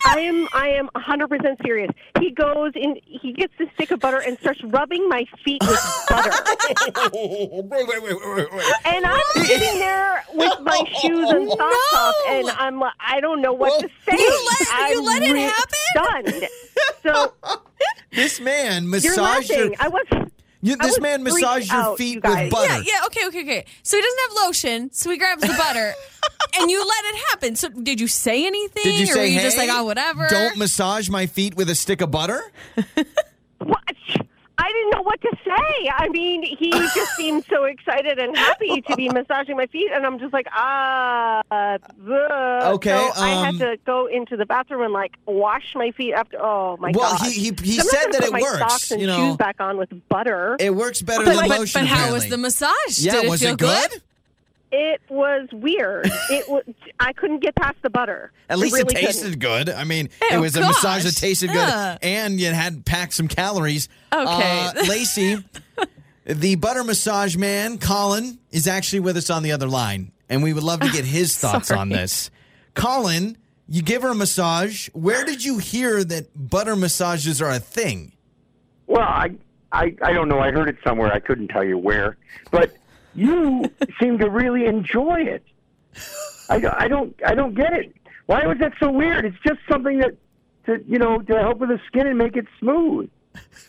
I am, I am 100% serious. He goes in, he gets the stick of butter and starts rubbing my feet with butter. <laughs> And I'm sitting there with my <laughs> oh, shoes and socks off, and I'm, like, I don't know what to say. You let- you I'm let it really happen? Stunned. So <laughs> This man you're massaged your. laughing. I was. You, this man massaged your out, feet you with butter. Yeah, yeah, okay, okay, okay. So he doesn't have lotion, so he grabs the butter, <laughs> and you let it happen. So did you say anything, Did you or say, were you hey, just like, oh, whatever? Don't massage my feet with a stick of butter? <laughs> What? I didn't know what to say. I mean, he just seemed so excited and happy <laughs> to be massaging my feet, and I'm just like, ah. ugh. Okay, So I um, had to go into the bathroom and like wash my feet after. Oh my Well, god! he- he- he I'm not said gonna that put it my works, Socks and you know. shoes back on with butter. It works better but, than but, lotion. but how was the massage? Yeah, Did it was feel it good? It was weird. it was. I couldn't get past the butter. At I least really it tasted couldn't. good. I mean, it Ew, was a massage that tasted Ugh. good, and you had packed some calories. Okay. uh, Lacey, <laughs> the butter massage man, Colin, is actually with us on the other line, and we would love to get <laughs> his thoughts on this. Colin, you give her a massage. Where did you hear that butter massages are a thing? Well, I, I, I don't know. I heard it somewhere. I couldn't tell you where, but you seem to really enjoy it. I, don't- I don't, I don't get it. Why was that so weird? It's just something that, to you know, to help with the skin and make it smooth.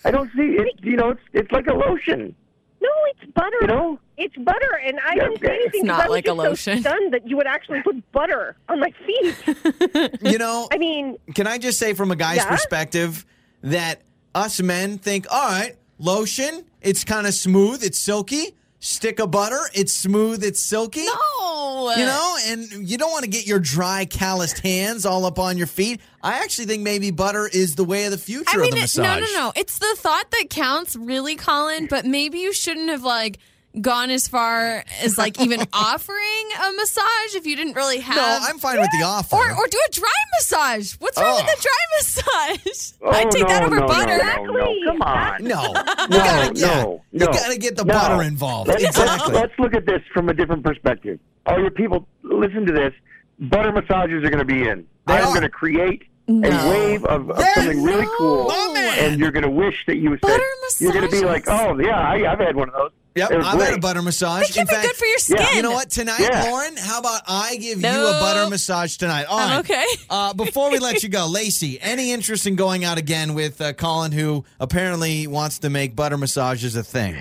I don't see it. You know, it's it's like a lotion. No, it's butter. You know? It's butter, and I Yeah, didn't say anything. It's 'cause not I was like a just so lotion. stunned that you would actually put butter on my feet. <laughs> You know, I mean, can I just say from a guy's Yeah? perspective that us men think, all right, lotion, it's kind of smooth, it's silky. Stick of butter, it's smooth, it's silky. No. You know, and you don't want to get your dry, calloused hands all up on your feet. I actually think maybe butter is the way of the future I mean, of the it- no, no, no. It's the thought that counts, really, Colin. But maybe you shouldn't have like gone as far as like even <laughs> offering a massage if you didn't really have. No, I'm fine with the offer. Or, or do a dry massage. What's wrong with Oh. a dry <laughs> massage? Oh, I'd take that over no, no, butter. No, no, come on. no, <laughs> you No, gotta, yeah, no, you gotta get the No. butter involved. Let's, exactly. Let's, let's look at this from a different perspective. All your people, listen to this. Butter massages are going to be in. They I'm are. going to create No. a wave of, of Yes, something really no. cool, My and you're going to wish that you said. Butter You're going to be like, oh yeah, I, I've had one of those. Yep, I've had a butter massage. It can In be fact, good for your skin. Yeah. You know what? Tonight, Yeah. Lauren, how about I give you a butter massage tonight? All I'm okay. Uh, before we let you go, <laughs> Lacey, any interest in going out again with uh, Colin, who apparently wants to make butter massages a thing?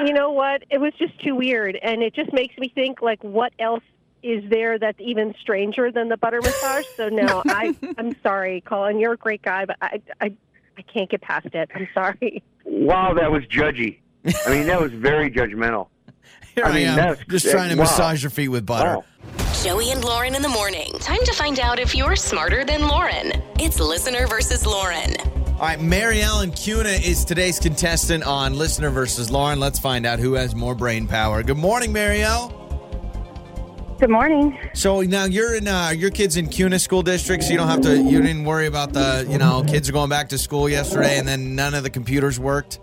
you know what? It was just too weird, and it just makes me think like, what else is there that's even stranger than the butter massage? So no, <laughs> I, I'm sorry, Colin. You're a great guy, but I, I, I can't get past it. I'm sorry. Wow, that was judgy. I mean, that was very judgmental. <laughs> Here I I, mean, am, that's- just trying to wow. massage your feet with butter. Wow. Joey and Lauren in the morning. Time to find out if you're smarter than Lauren. It's listener versus Lauren. All right, Mary Ellen Kuna is today's contestant on Listener versus Lauren. Let's find out who has more brain power. Good morning, Marielle. Good morning. So now you're in uh, your kids in Kuna school district, so you don't have to. You didn't worry about the you know kids are going back to school yesterday, and then none of the computers worked.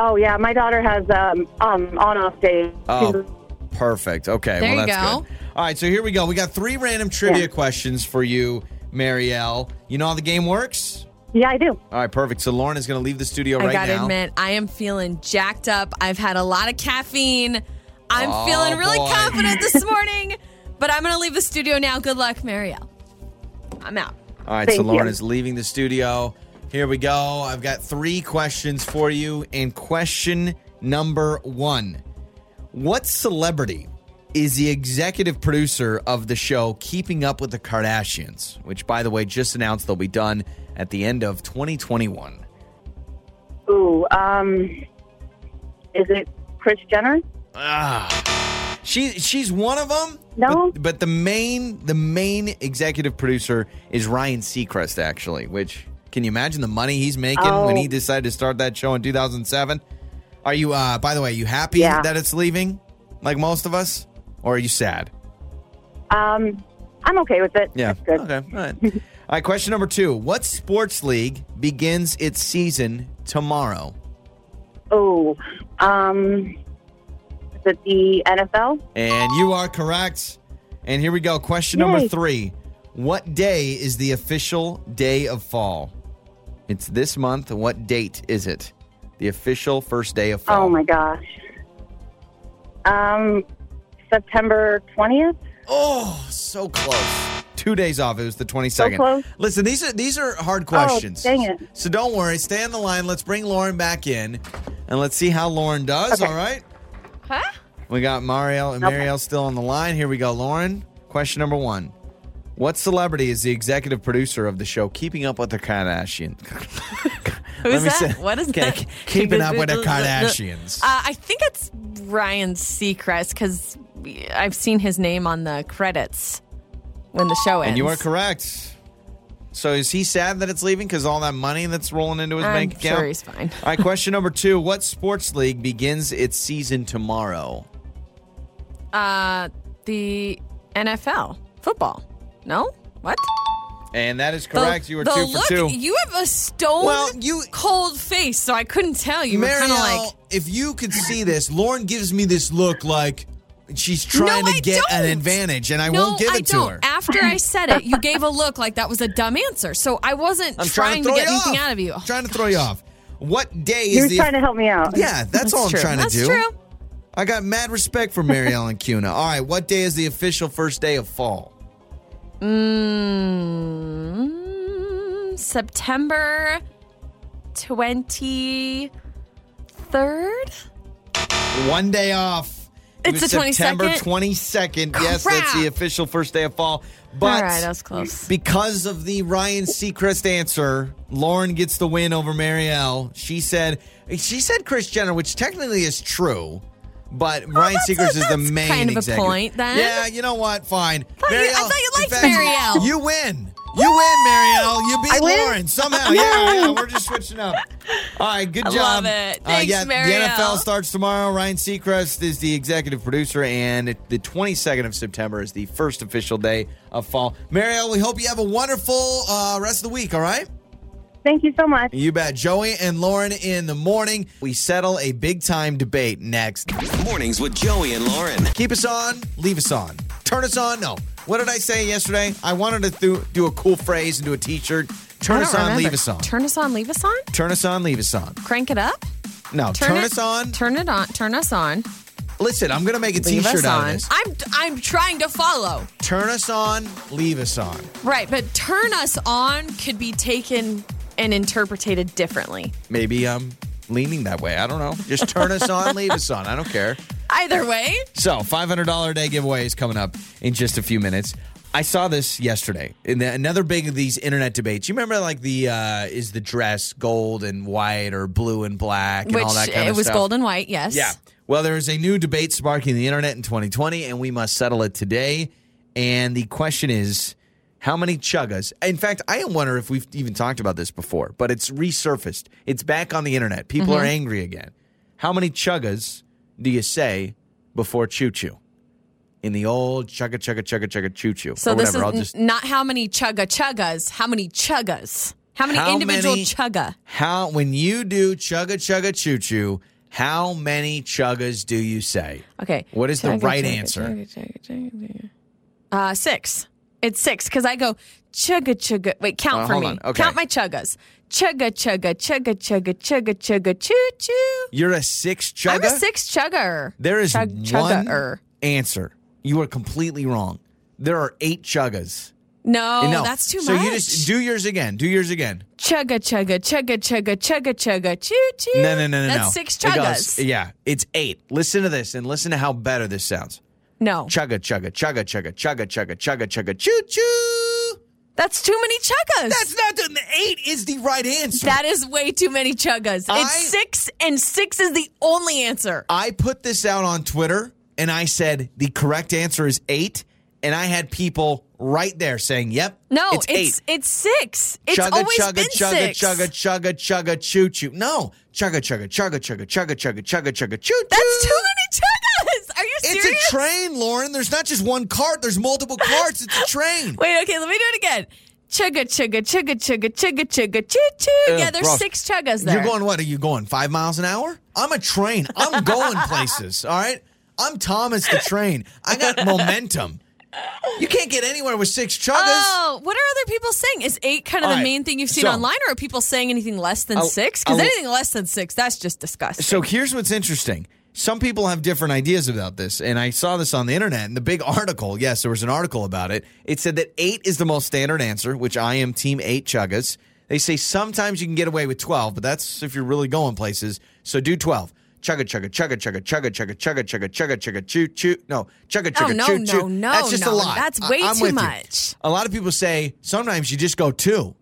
Oh yeah, my daughter has um, um on off days. Oh, perfect. Okay, There well you that's go. good. All right, so here we go. We got three random trivia Yeah. questions for you, Marielle. You know how the game works. Yeah, I do. All right, perfect. So Lauren is going to leave the studio right now. I right gotta now. admit, I am feeling jacked up. I've had a lot of caffeine. I'm Oh, feeling really boy. confident this <laughs> morning. But I'm going to leave the studio now. Good luck, Marielle. I'm out. All right, so Thank Lauren you. is leaving the studio. Here we go. I've got three questions for you. And question number one What celebrity is the executive producer of the show Keeping Up with the Kardashians, which, by the way, just announced they'll be done at the end of 2021? Ooh, um, is it Kris Jenner? Ah. She she's one of them. No, but, but the main the main executive producer is Ryan Seacrest, actually. Which can you imagine the money he's making when he Oh. decided to start that show in 2007? Are you? uh By the way, are you happy Yeah. that it's leaving, like most of us, or are you sad? Um, I'm okay with it. Yeah. Good. Okay. All right. All right. Question number two: What sports league begins its season tomorrow? Oh, um, is it the NFL? And you are correct. And here we go. Question number three. What day is the official day of fall? It's this month. What date is it? The official first day of fall. Oh my gosh. Um, September 20th? Oh, so close. Two days off. It was the 22nd. So close. Listen, these are these are hard questions. Oh, dang it. So don't worry. Stay on the line. Let's bring Lauren back in and let's see how Lauren does. All right. Huh? We got Marielle and Okay. Marielle still on the line. Here we go, Lauren. Question number one: What celebrity is the executive producer of the show Keeping Up with the Kardashians? <laughs> Who's that? say- What is Okay, that? Keeping Up with the <laughs> Kardashians. Uh, I think it's Ryan Seacrest because I've seen his name on the credits when the show ends. And you are correct. So is he sad that it's leaving because all that money that's rolling into his I'm bank account? sure he's fine. All right, question number two: What sports league begins its season tomorrow? Uh, the NFL football. No, what? And that is The- correct. you were two look, for two. You have a stone Well, you- cold face, so I couldn't tell. You were kind of like, if you could see this, Lauren gives me this look like she's trying No, to I get an don't. advantage, and I no, won't give it to don't. her. After I said it, you gave a look like that was a dumb answer. So I wasn't I'm trying, trying to to, get anything off. out of you. trying to throw you off. What day is You were the? trying to help me out. yeah, that's, all I'm trying That's to do. That's true. I got mad respect for Mary Ellen Kuna. All right, what day is the official first day of fall? Mm, September 23rd? One day off. It It's the September 22nd? 22nd. Yes, that's the official first day of fall. But All right, that was close. because of the Ryan Seacrest answer, Lauren gets the win over Marielle. She said she said Kris Jenner, which technically is true. But Ryan Seacrest is the main kind of a executive. point, then. Yeah, you know what? Fine. thought you- I thought you in liked fact, Marielle. You win. You win, Marielle. You beat I win? Lauren somehow. Yeah, yeah. We're just switching up. All right, good I job. love it. Uh, Thanks, yeah, the NFL starts tomorrow. Ryan Seacrest is the executive producer, and the 22nd of September is the first official day of fall. Marielle, we hope you have a wonderful uh, rest of the week. All right. Thank you so much. You bet. Joey and Lauren in the morning. We settle a big time debate next. Mornings with Joey and Lauren. Keep us on, leave us on. Turn us on, no. What did I say yesterday? I wanted to do, do a cool phrase and do a t shirt. Turn us on, remember. leave us on. Turn us on, leave us on? Turn us on, leave us on. Crank it up? No, turn, it, us on. Turn it on. Turn us on. Listen, I'm going to make a Leave t shirt us out of on. this. I'm I'm trying to follow. Turn us on, leave us on. Right, but turn us on could be taken and interpreted differently. Maybe I'm leaning that way. I don't know. Just turn us on, leave us on. I don't care. Either way, So, $500 a day giveaway is coming up in just a few minutes. I saw this yesterday in the, another big of these internet debates. You remember, like the uh, is the dress gold and white or blue and black and which all that kind of stuff. it was stuff. gold and white, yes. Yeah. Well, there is a new debate sparking the internet in 2020, and we must settle it today. And the question is, how many chuggas? In fact, I wonder if we've even talked about this before, but it's resurfaced. It's back on the internet. People Mm-hmm. are angry again. How many chuggas do you say before choo choo? In the old chugga chugga chugga chugga choo choo So or this whatever. I'll is just not how many chugga chuggas, how many chuggas? How many How individual many- chugga? how when you do chugga chugga choo choo, how many chuggas do you say? Okay. What is the right chugga, answer? chugga, chugga, chugga, chugga. Uh, six. It's six because I go chugga chugga. Wait, count Uh, for hold me. on. Okay. Count my chuggas. Chugga chugga chugga chugga chugga chugga choo choo. You're a six chugga. I'm a six chugger. There is Chug- one chugga-er. answer. You are completely wrong. There are eight chuggas. No, no, that's too much. so much. you just do yours again. Do yours again. chugga chugga chugga chugga chugga chugga choo choo. No, no, no, no, That's no. six It goes- chuggas. yeah, it's eight. Listen to this and listen to how better this sounds. No, Chugga, chugga, chugga, chugga, chugga, chugga, chugga, chugga, choo choo. that's too many chuggas. That's not the eight is the right answer. that is way too many chuggas. I- it's six, and six is the only answer. I put this out on Twitter and I said the correct answer is eight, and I had people right there saying, "Yep, No, it's, it's eight." it's six. It's chugga, always chugga, been chugga, six. chugga, chugga, chugga, choo choo. No, chugga, chugga, chugga, chugga, chugga, chugga, chugga, chugga, choo choo. That's too many chuggas. Are you serious? It's a train, Lauren. There's not just one cart. There's multiple carts. It's a train. Wait, okay, let me do it again. Chugga chugga chugga chugga chugga chugga choo choo. Yeah, there's gross. six chuggas there. You're going what? Are you going five miles an hour? I'm a train. I'm going places. All right. I'm Thomas the train. I got momentum. You can't get anywhere with six chuggers. Oh, what are other people saying? Is eight kind of All the right, main thing you've seen so- online, or are people saying anything less than I'll- six? Because I'll- anything less than six, that's just disgusting. So here's what's interesting. Some people have different ideas about this, and I saw this on the internet. And the big article, yes, there was an article about it. It said that eight is the most standard answer, which I am team eight chuggas. They say sometimes you can get away with twelve, but that's if you're really going places. So do twelve. Chugga chugga chugga chugga chugga chugga chugga chugga chugga chugga choo choo. No chugga chugga no, choo no, choo. no, That's just no. a lot. That's I- way I'm too with you. much. A lot of people say sometimes you just go two,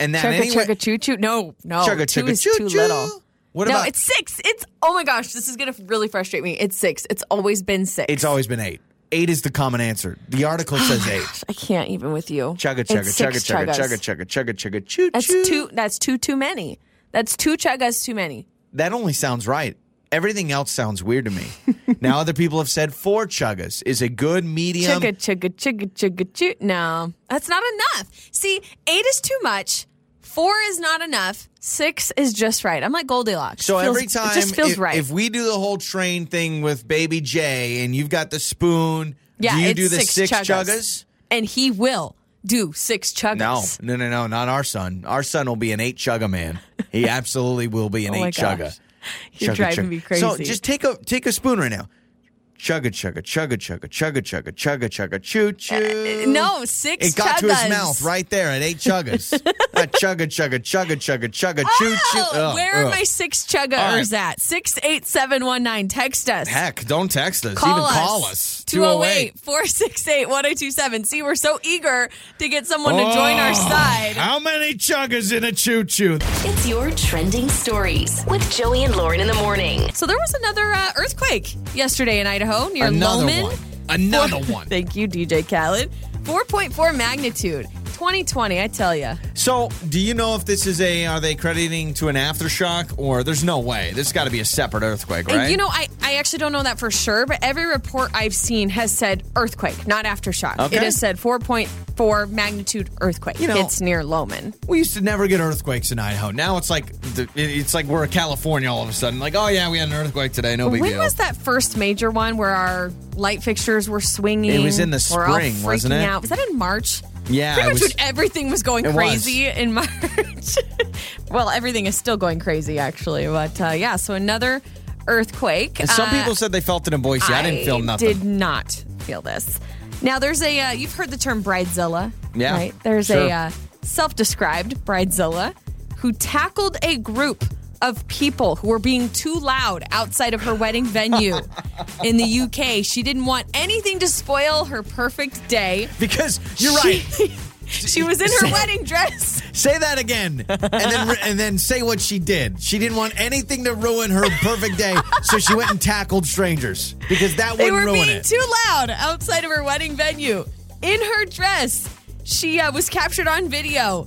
and that chugga anyway. chugga choo choo. No, no, Chugga, two chugga, is choo, too choo. little. What no, about- it's six. It's oh my gosh, this is gonna really frustrate me. It's six. It's always been six. It's always been eight. Eight is the common answer. The article oh says eight. I can't even with you. Chugga It's chugga chugga six chugga chuggas. chugga chugga chugga chugga choo That's choo. two. That's two too many. That's two chuggas too many. That only sounds right. Everything else sounds weird to me. <laughs> now other people have said four chuggas is a good medium. Chugga chugga chugga chugga choo. No, that's not enough. See, eight is too much. Four is not enough. Six is just right. I'm like Goldilocks. So Feels- every time, it just feels if, right. if we do the whole train thing with Baby J and you've got the spoon, yeah, do you do the six, six, chuggas. chuggas? and he will do six chuggas. No, no, no, no, not our son. Our son will be an eight chugga man. He <laughs> absolutely will be an Oh eight chugga. <laughs> You're Chugga, driving chugga. me crazy. So just take a take a spoon right now. Chugga chugga chugga chugga chugga chugga chugga chugga choo choo. Uh, no, six It got to his chuggas. mouth right there at eight chuggas. uh, chugga chugga chugga chugga chugga choo choo. Oh, Ugh, where are ugh. my six chuggers All right. at? Six eight seven one nine. Text us. Heck, don't text us. Call Even us. call us. 208 468 1027. See, we're so eager to get someone to join our Oh, side. How many chuggas in a choo choo? It's your trending stories with Joey and Lauren in the morning. So there was another uh, earthquake yesterday in Idaho near Another Lowman. one. Another Four- one. <laughs> Thank you, DJ Khaled. 4.4 magnitude. 2020, I tell you. So, do you know if this is a? Are they crediting to an aftershock, or there's no way? This got to be a separate earthquake, right? And you know, I, I actually don't know that for sure, but every report I've seen has said earthquake, not aftershock. Okay. It has said 4.4 magnitude earthquake. You know- it's near Lowman. we used to never get earthquakes in Idaho. Now it's like the, it's like we're a California all of a sudden. Like, oh yeah, we had an earthquake today. No big when deal. When was that first major one where our light fixtures were swinging? It was in the spring, wasn't it? Out. Was that in March? Yeah, Pretty much was- when everything was going It was. crazy in March. <laughs> well, everything is still going crazy, actually. But uh, yeah, so another earthquake. And some Uh, people said they felt it in Boise. I, didn't feel nothing. did not feel this. Now, there's a, uh, you've heard the term bridezilla. Yeah, Right? There's sure. a uh, self described bridezilla who tackled a group of people who were being too loud outside of her wedding venue <laughs> in the UK. She didn't want anything to spoil her perfect day. Because you're right. <laughs> She was in her Say- wedding dress. Say that again, and then and then say what she did. She didn't want anything to ruin her perfect day, so she went and tackled strangers because that They wouldn't were ruin being it. too loud outside of her wedding venue in her dress. She uh, was captured on video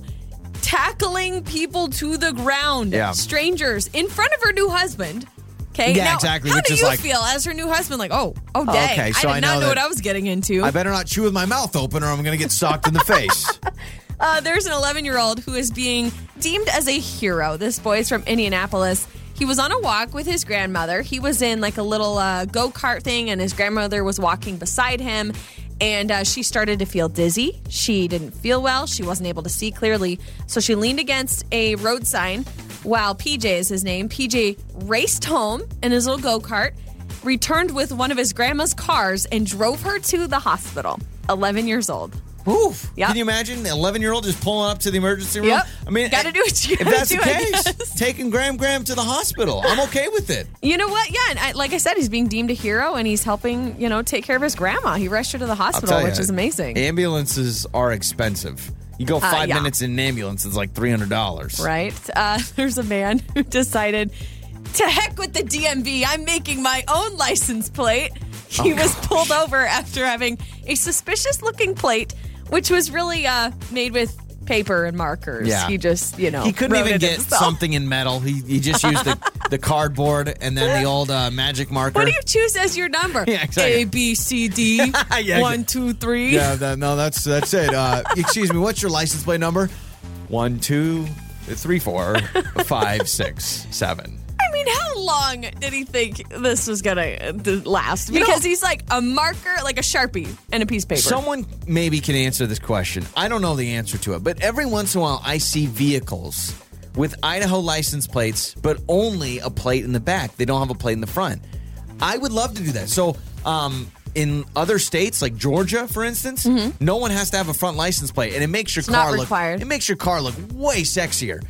tackling people to the ground, Yeah. strangers in front of her new husband. Okay, Yeah, now, exactly, How which do you like- feel as her new husband? Like, oh, oh, dang! okay, so I I did not know know what I was getting into. I better not chew with my mouth open, or I'm going to get socked in the face. <laughs> Uh, there's an 11 year old who is being deemed as a hero. This boy is from Indianapolis. He was on a walk with his grandmother. He was in like a little uh, go kart thing, and his grandmother was walking beside him. And uh, she started to feel dizzy. She didn't feel well. She wasn't able to see clearly. So she leaned against a road sign while PJ is his name. PJ raced home in his little go kart. returned with one of his grandma's cars and drove her to the hospital. 11 years old. Oof. Yep. Can you imagine the 11 year old just pulling up to the emergency room? Yep. I mean, Gotta do what you if that's do, the case, <laughs> taking Graham Graham to the hospital, I'm okay with it. You know what? Yeah, and I, like I said, he's being deemed a hero, and he's helping you know take care of his grandma. He rushed her to the hospital, you, which is amazing, Ambulances are expensive. You go Uh, five yeah. minutes in an ambulance, it's like $300. right? Uh, <laughs> there's a man who decided to heck with the DMV. I'm making my own license plate. He Oh, was pulled over after having a suspicious-looking plate, which was really uh, made with paper and markers. Yeah. He just you know He couldn't even get himself. something in metal. He, he just used the, <laughs> the cardboard and then the old uh, magic marker. What do you choose as your number? <laughs> Yeah, exactly. A B C D <laughs> Yeah, one two three. Yeah, that, no, that's that's it. Uh, excuse me, what's your license plate number? One, two, three, four, five, six, seven. I mean, how long did he think this was gonna last? You know- Because he's like a marker, like a sharpie, and a piece of paper. Someone maybe can answer this question. I don't know the answer to it, but every once in a while I see vehicles with Idaho license plates, but only a plate in the back. They don't have a plate in the front. I would love to do that. So, um, in other states like Georgia, for instance, no one has to have a front license plate, and it makes your Mm-hmm. It's car look it makes your car look way sexier.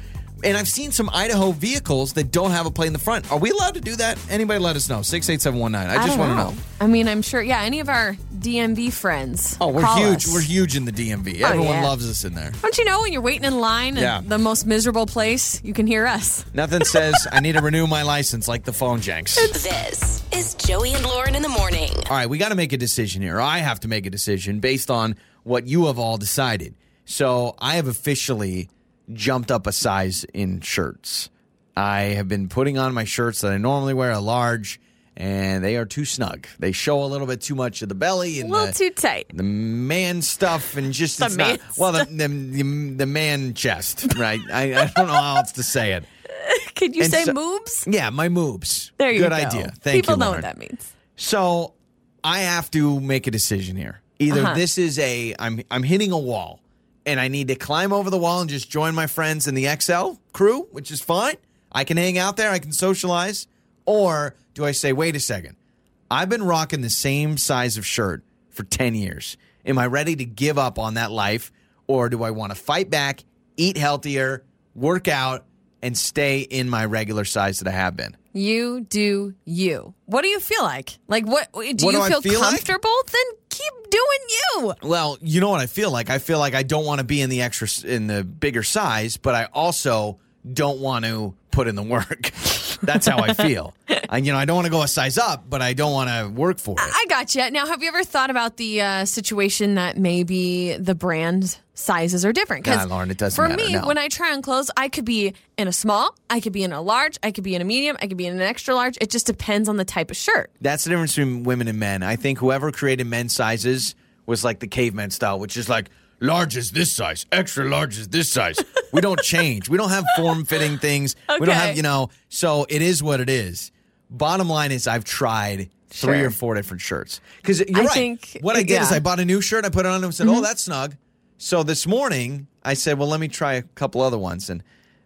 And I've seen some Idaho vehicles that don't have a plate in the front. Are we allowed to do that? Anybody let us know. 68719. I just don't want to know. I mean, I'm sure. Yeah, any of our DMV friends. Oh, we're call huge. us. We're huge in the DMV. Oh, Everyone yeah. loves us in there. Don't you know when you're waiting in line Yeah. at the most miserable place, you can hear us. Nothing says I need to renew my license like the phone janks. <laughs> This is Joey and Lauren in the morning. All right, we got to make a decision here. I have to make a decision based on what you have all decided. So I have officially jumped up a size in shirts. I have been putting on my shirts that I normally wear a large, and they are too snug. They show a little bit too much of the belly and A little the, too tight. the man stuff and just The it's man not well the, the the the man chest right. I, I don't know how else to say it. <laughs> Could you And say so- moobs? Yeah, my moobs. There you Good go. Good idea. Thank People you. People know Lauren. what that means. So I have to make a decision here. Either Uh-huh. this is a I'm I'm hitting a wall and I need to climb over the wall and just join my friends in the XL crew, which is fine. I can hang out there, I can socialize. Or do I say, wait a second, I've been rocking the same size of shirt for 10 years. Am I ready to give up on that life? Or do I want to fight back, eat healthier, work out, and stay in my regular size that I have been? You do you. What do you feel like? Like what? Do What you do feel, feel like? comfortable? Then keep doing you. Well, you know what I feel like. I feel like I don't want to be in the extra in the bigger size, but I also don't want to put in the work. <laughs> That's how I feel. <laughs> I, you know, I don't want to go a size up, but I don't want to work for it. I got you. Now, have you ever thought about the uh, situation that maybe the brand sizes are different? Nah, Lauren, it doesn't For matter, me, no. when I try on clothes, I could be in a small, I could be in a large, I could be in a medium, I could be in an extra large. It just depends on the type of shirt. That's the difference between women and men. I think whoever created men's sizes was like the caveman style, which is like large is this size, extra large is this size. <laughs> we don't change. We don't have form fitting things. We don't have, you know, so it is what it is. Bottom line is I've tried three Sure. or four different shirts. Because you're I right. think- what I did is yeah. Mm-hmm. I bought a new shirt, I put it on and said, Oh, that's snug. So this morning I said, Well, let me try a couple other ones and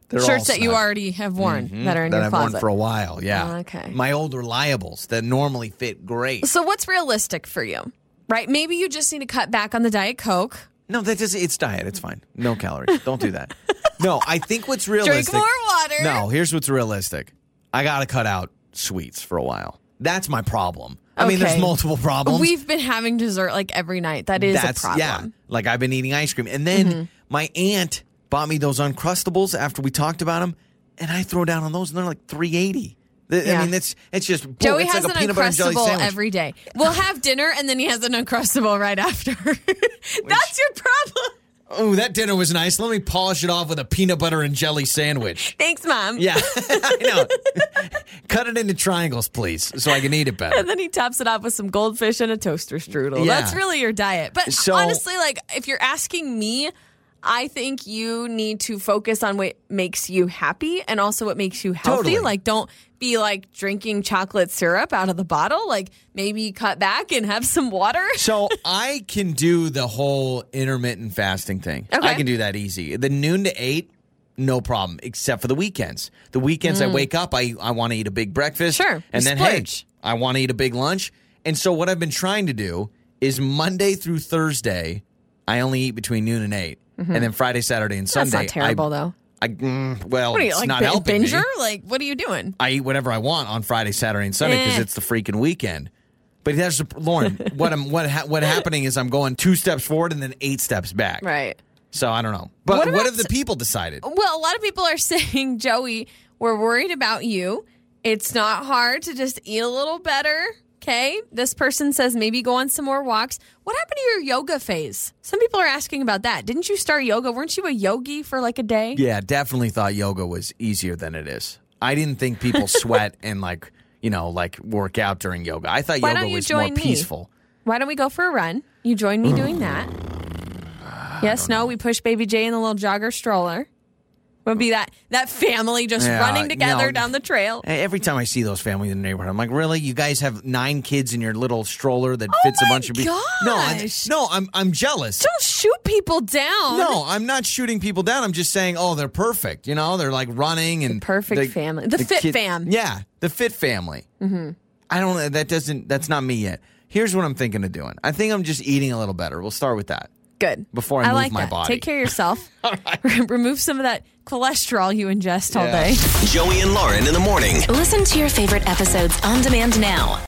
they're all Shirts that you already have worn mm-hmm. that are in that your I've closet. worn for a while. Yeah. Oh, okay. My old reliables that normally fit great. so, what's realistic for you? Right? Maybe you just need to cut back on the Diet Coke. No, that does. It's diet. It's fine. No calories. Don't do that. <laughs> No, I think what's realistic. Drink more water. No, here's what's realistic. I got to cut out sweets for a while. That's my problem. I mean, there's multiple problems. We've been having dessert like every night. That is That's a problem. yeah. Like I've been eating ice cream, and then Mm-hmm. my aunt bought me those uncrustables after we talked about them, and I throw down on those, and they're like three eighty. I Yeah. mean, it's it's just boom, Joey it's has like a an peanut butter and jelly uncrustable every day. We'll have dinner and then he has an uncrustable right after. <laughs> That's your problem. Oh, that dinner was nice. Let me polish it off with a peanut butter and jelly sandwich. Thanks, mom. Yeah, <laughs> I know. <laughs> Cut it into triangles, please, so I can eat it better. And then he tops it off with some goldfish and a toaster strudel. Yeah. That's really your diet. But So- honestly, like if you're asking me, I think you need to focus on what makes you happy and also what makes you healthy. Totally. Like don't be like drinking chocolate syrup out of the bottle. Like maybe cut back and have some water. <laughs> So I can do the whole intermittent fasting thing. Okay. I can do that easy. The noon to eight, no problem, except for the weekends. The weekends I wake up, I, I want to eat a big breakfast. Mm. Sure. And then splurge. hey, I want to eat a big lunch. And so what I've been trying to do is Monday through Thursday, I only eat between noon and 8 Mhm. And then Friday, Saturday, and Sunday. That's not terrible, I, though. I, mm, well, What are you it's like not bin- helping me. Like what are you doing? I eat whatever I want on Friday, Saturday, and Sunday because Eh. it's the freaking weekend. But that's the, Lauren. <laughs> what I'm what ha, what happening is I'm going two steps forward and then eight steps back. Right. So I don't know. But What what, have the people decided? Well, a lot of people are <laughs> saying, Joey, we're worried about you. It's not hard to just eat a little better. Okay. This person says maybe go on some more walks. What happened to your yoga phase? Some people are asking about that. Didn't you start yoga? Weren't you a yogi for like a day? Yeah, definitely thought yoga was easier than it is. I didn't think people <laughs> sweat and like you know like work out during yoga. I thought Why yoga don't you was more me? peaceful. Why don't we go for a run? You join me doing <sighs> that. Yes, no, we push baby Jay in the little jogger stroller. We'll be that that family just Yeah, running together no. down the trail. Every time I see those families in the neighborhood, I'm like, really? You guys have nine kids in your little stroller that fits a bunch of people? No, I, Oh no, I'm I'm jealous. Don't shoot people down. No, I'm not shooting people down. I'm just saying, oh, they're perfect. You know, they're like running and perfect family. The fit fam. Yeah, the fit family. Mm-hmm. I don't. That doesn't. That's not me yet. Here's what I'm thinking of doing. I think I'm just eating a little better. We'll start with that Good. before I, move like my that. body. Take care of yourself. <laughs> All right. <laughs> Remove some of that cholesterol you ingest all day. Joey and Lauren in the morning. Listen to your favorite episodes on demand now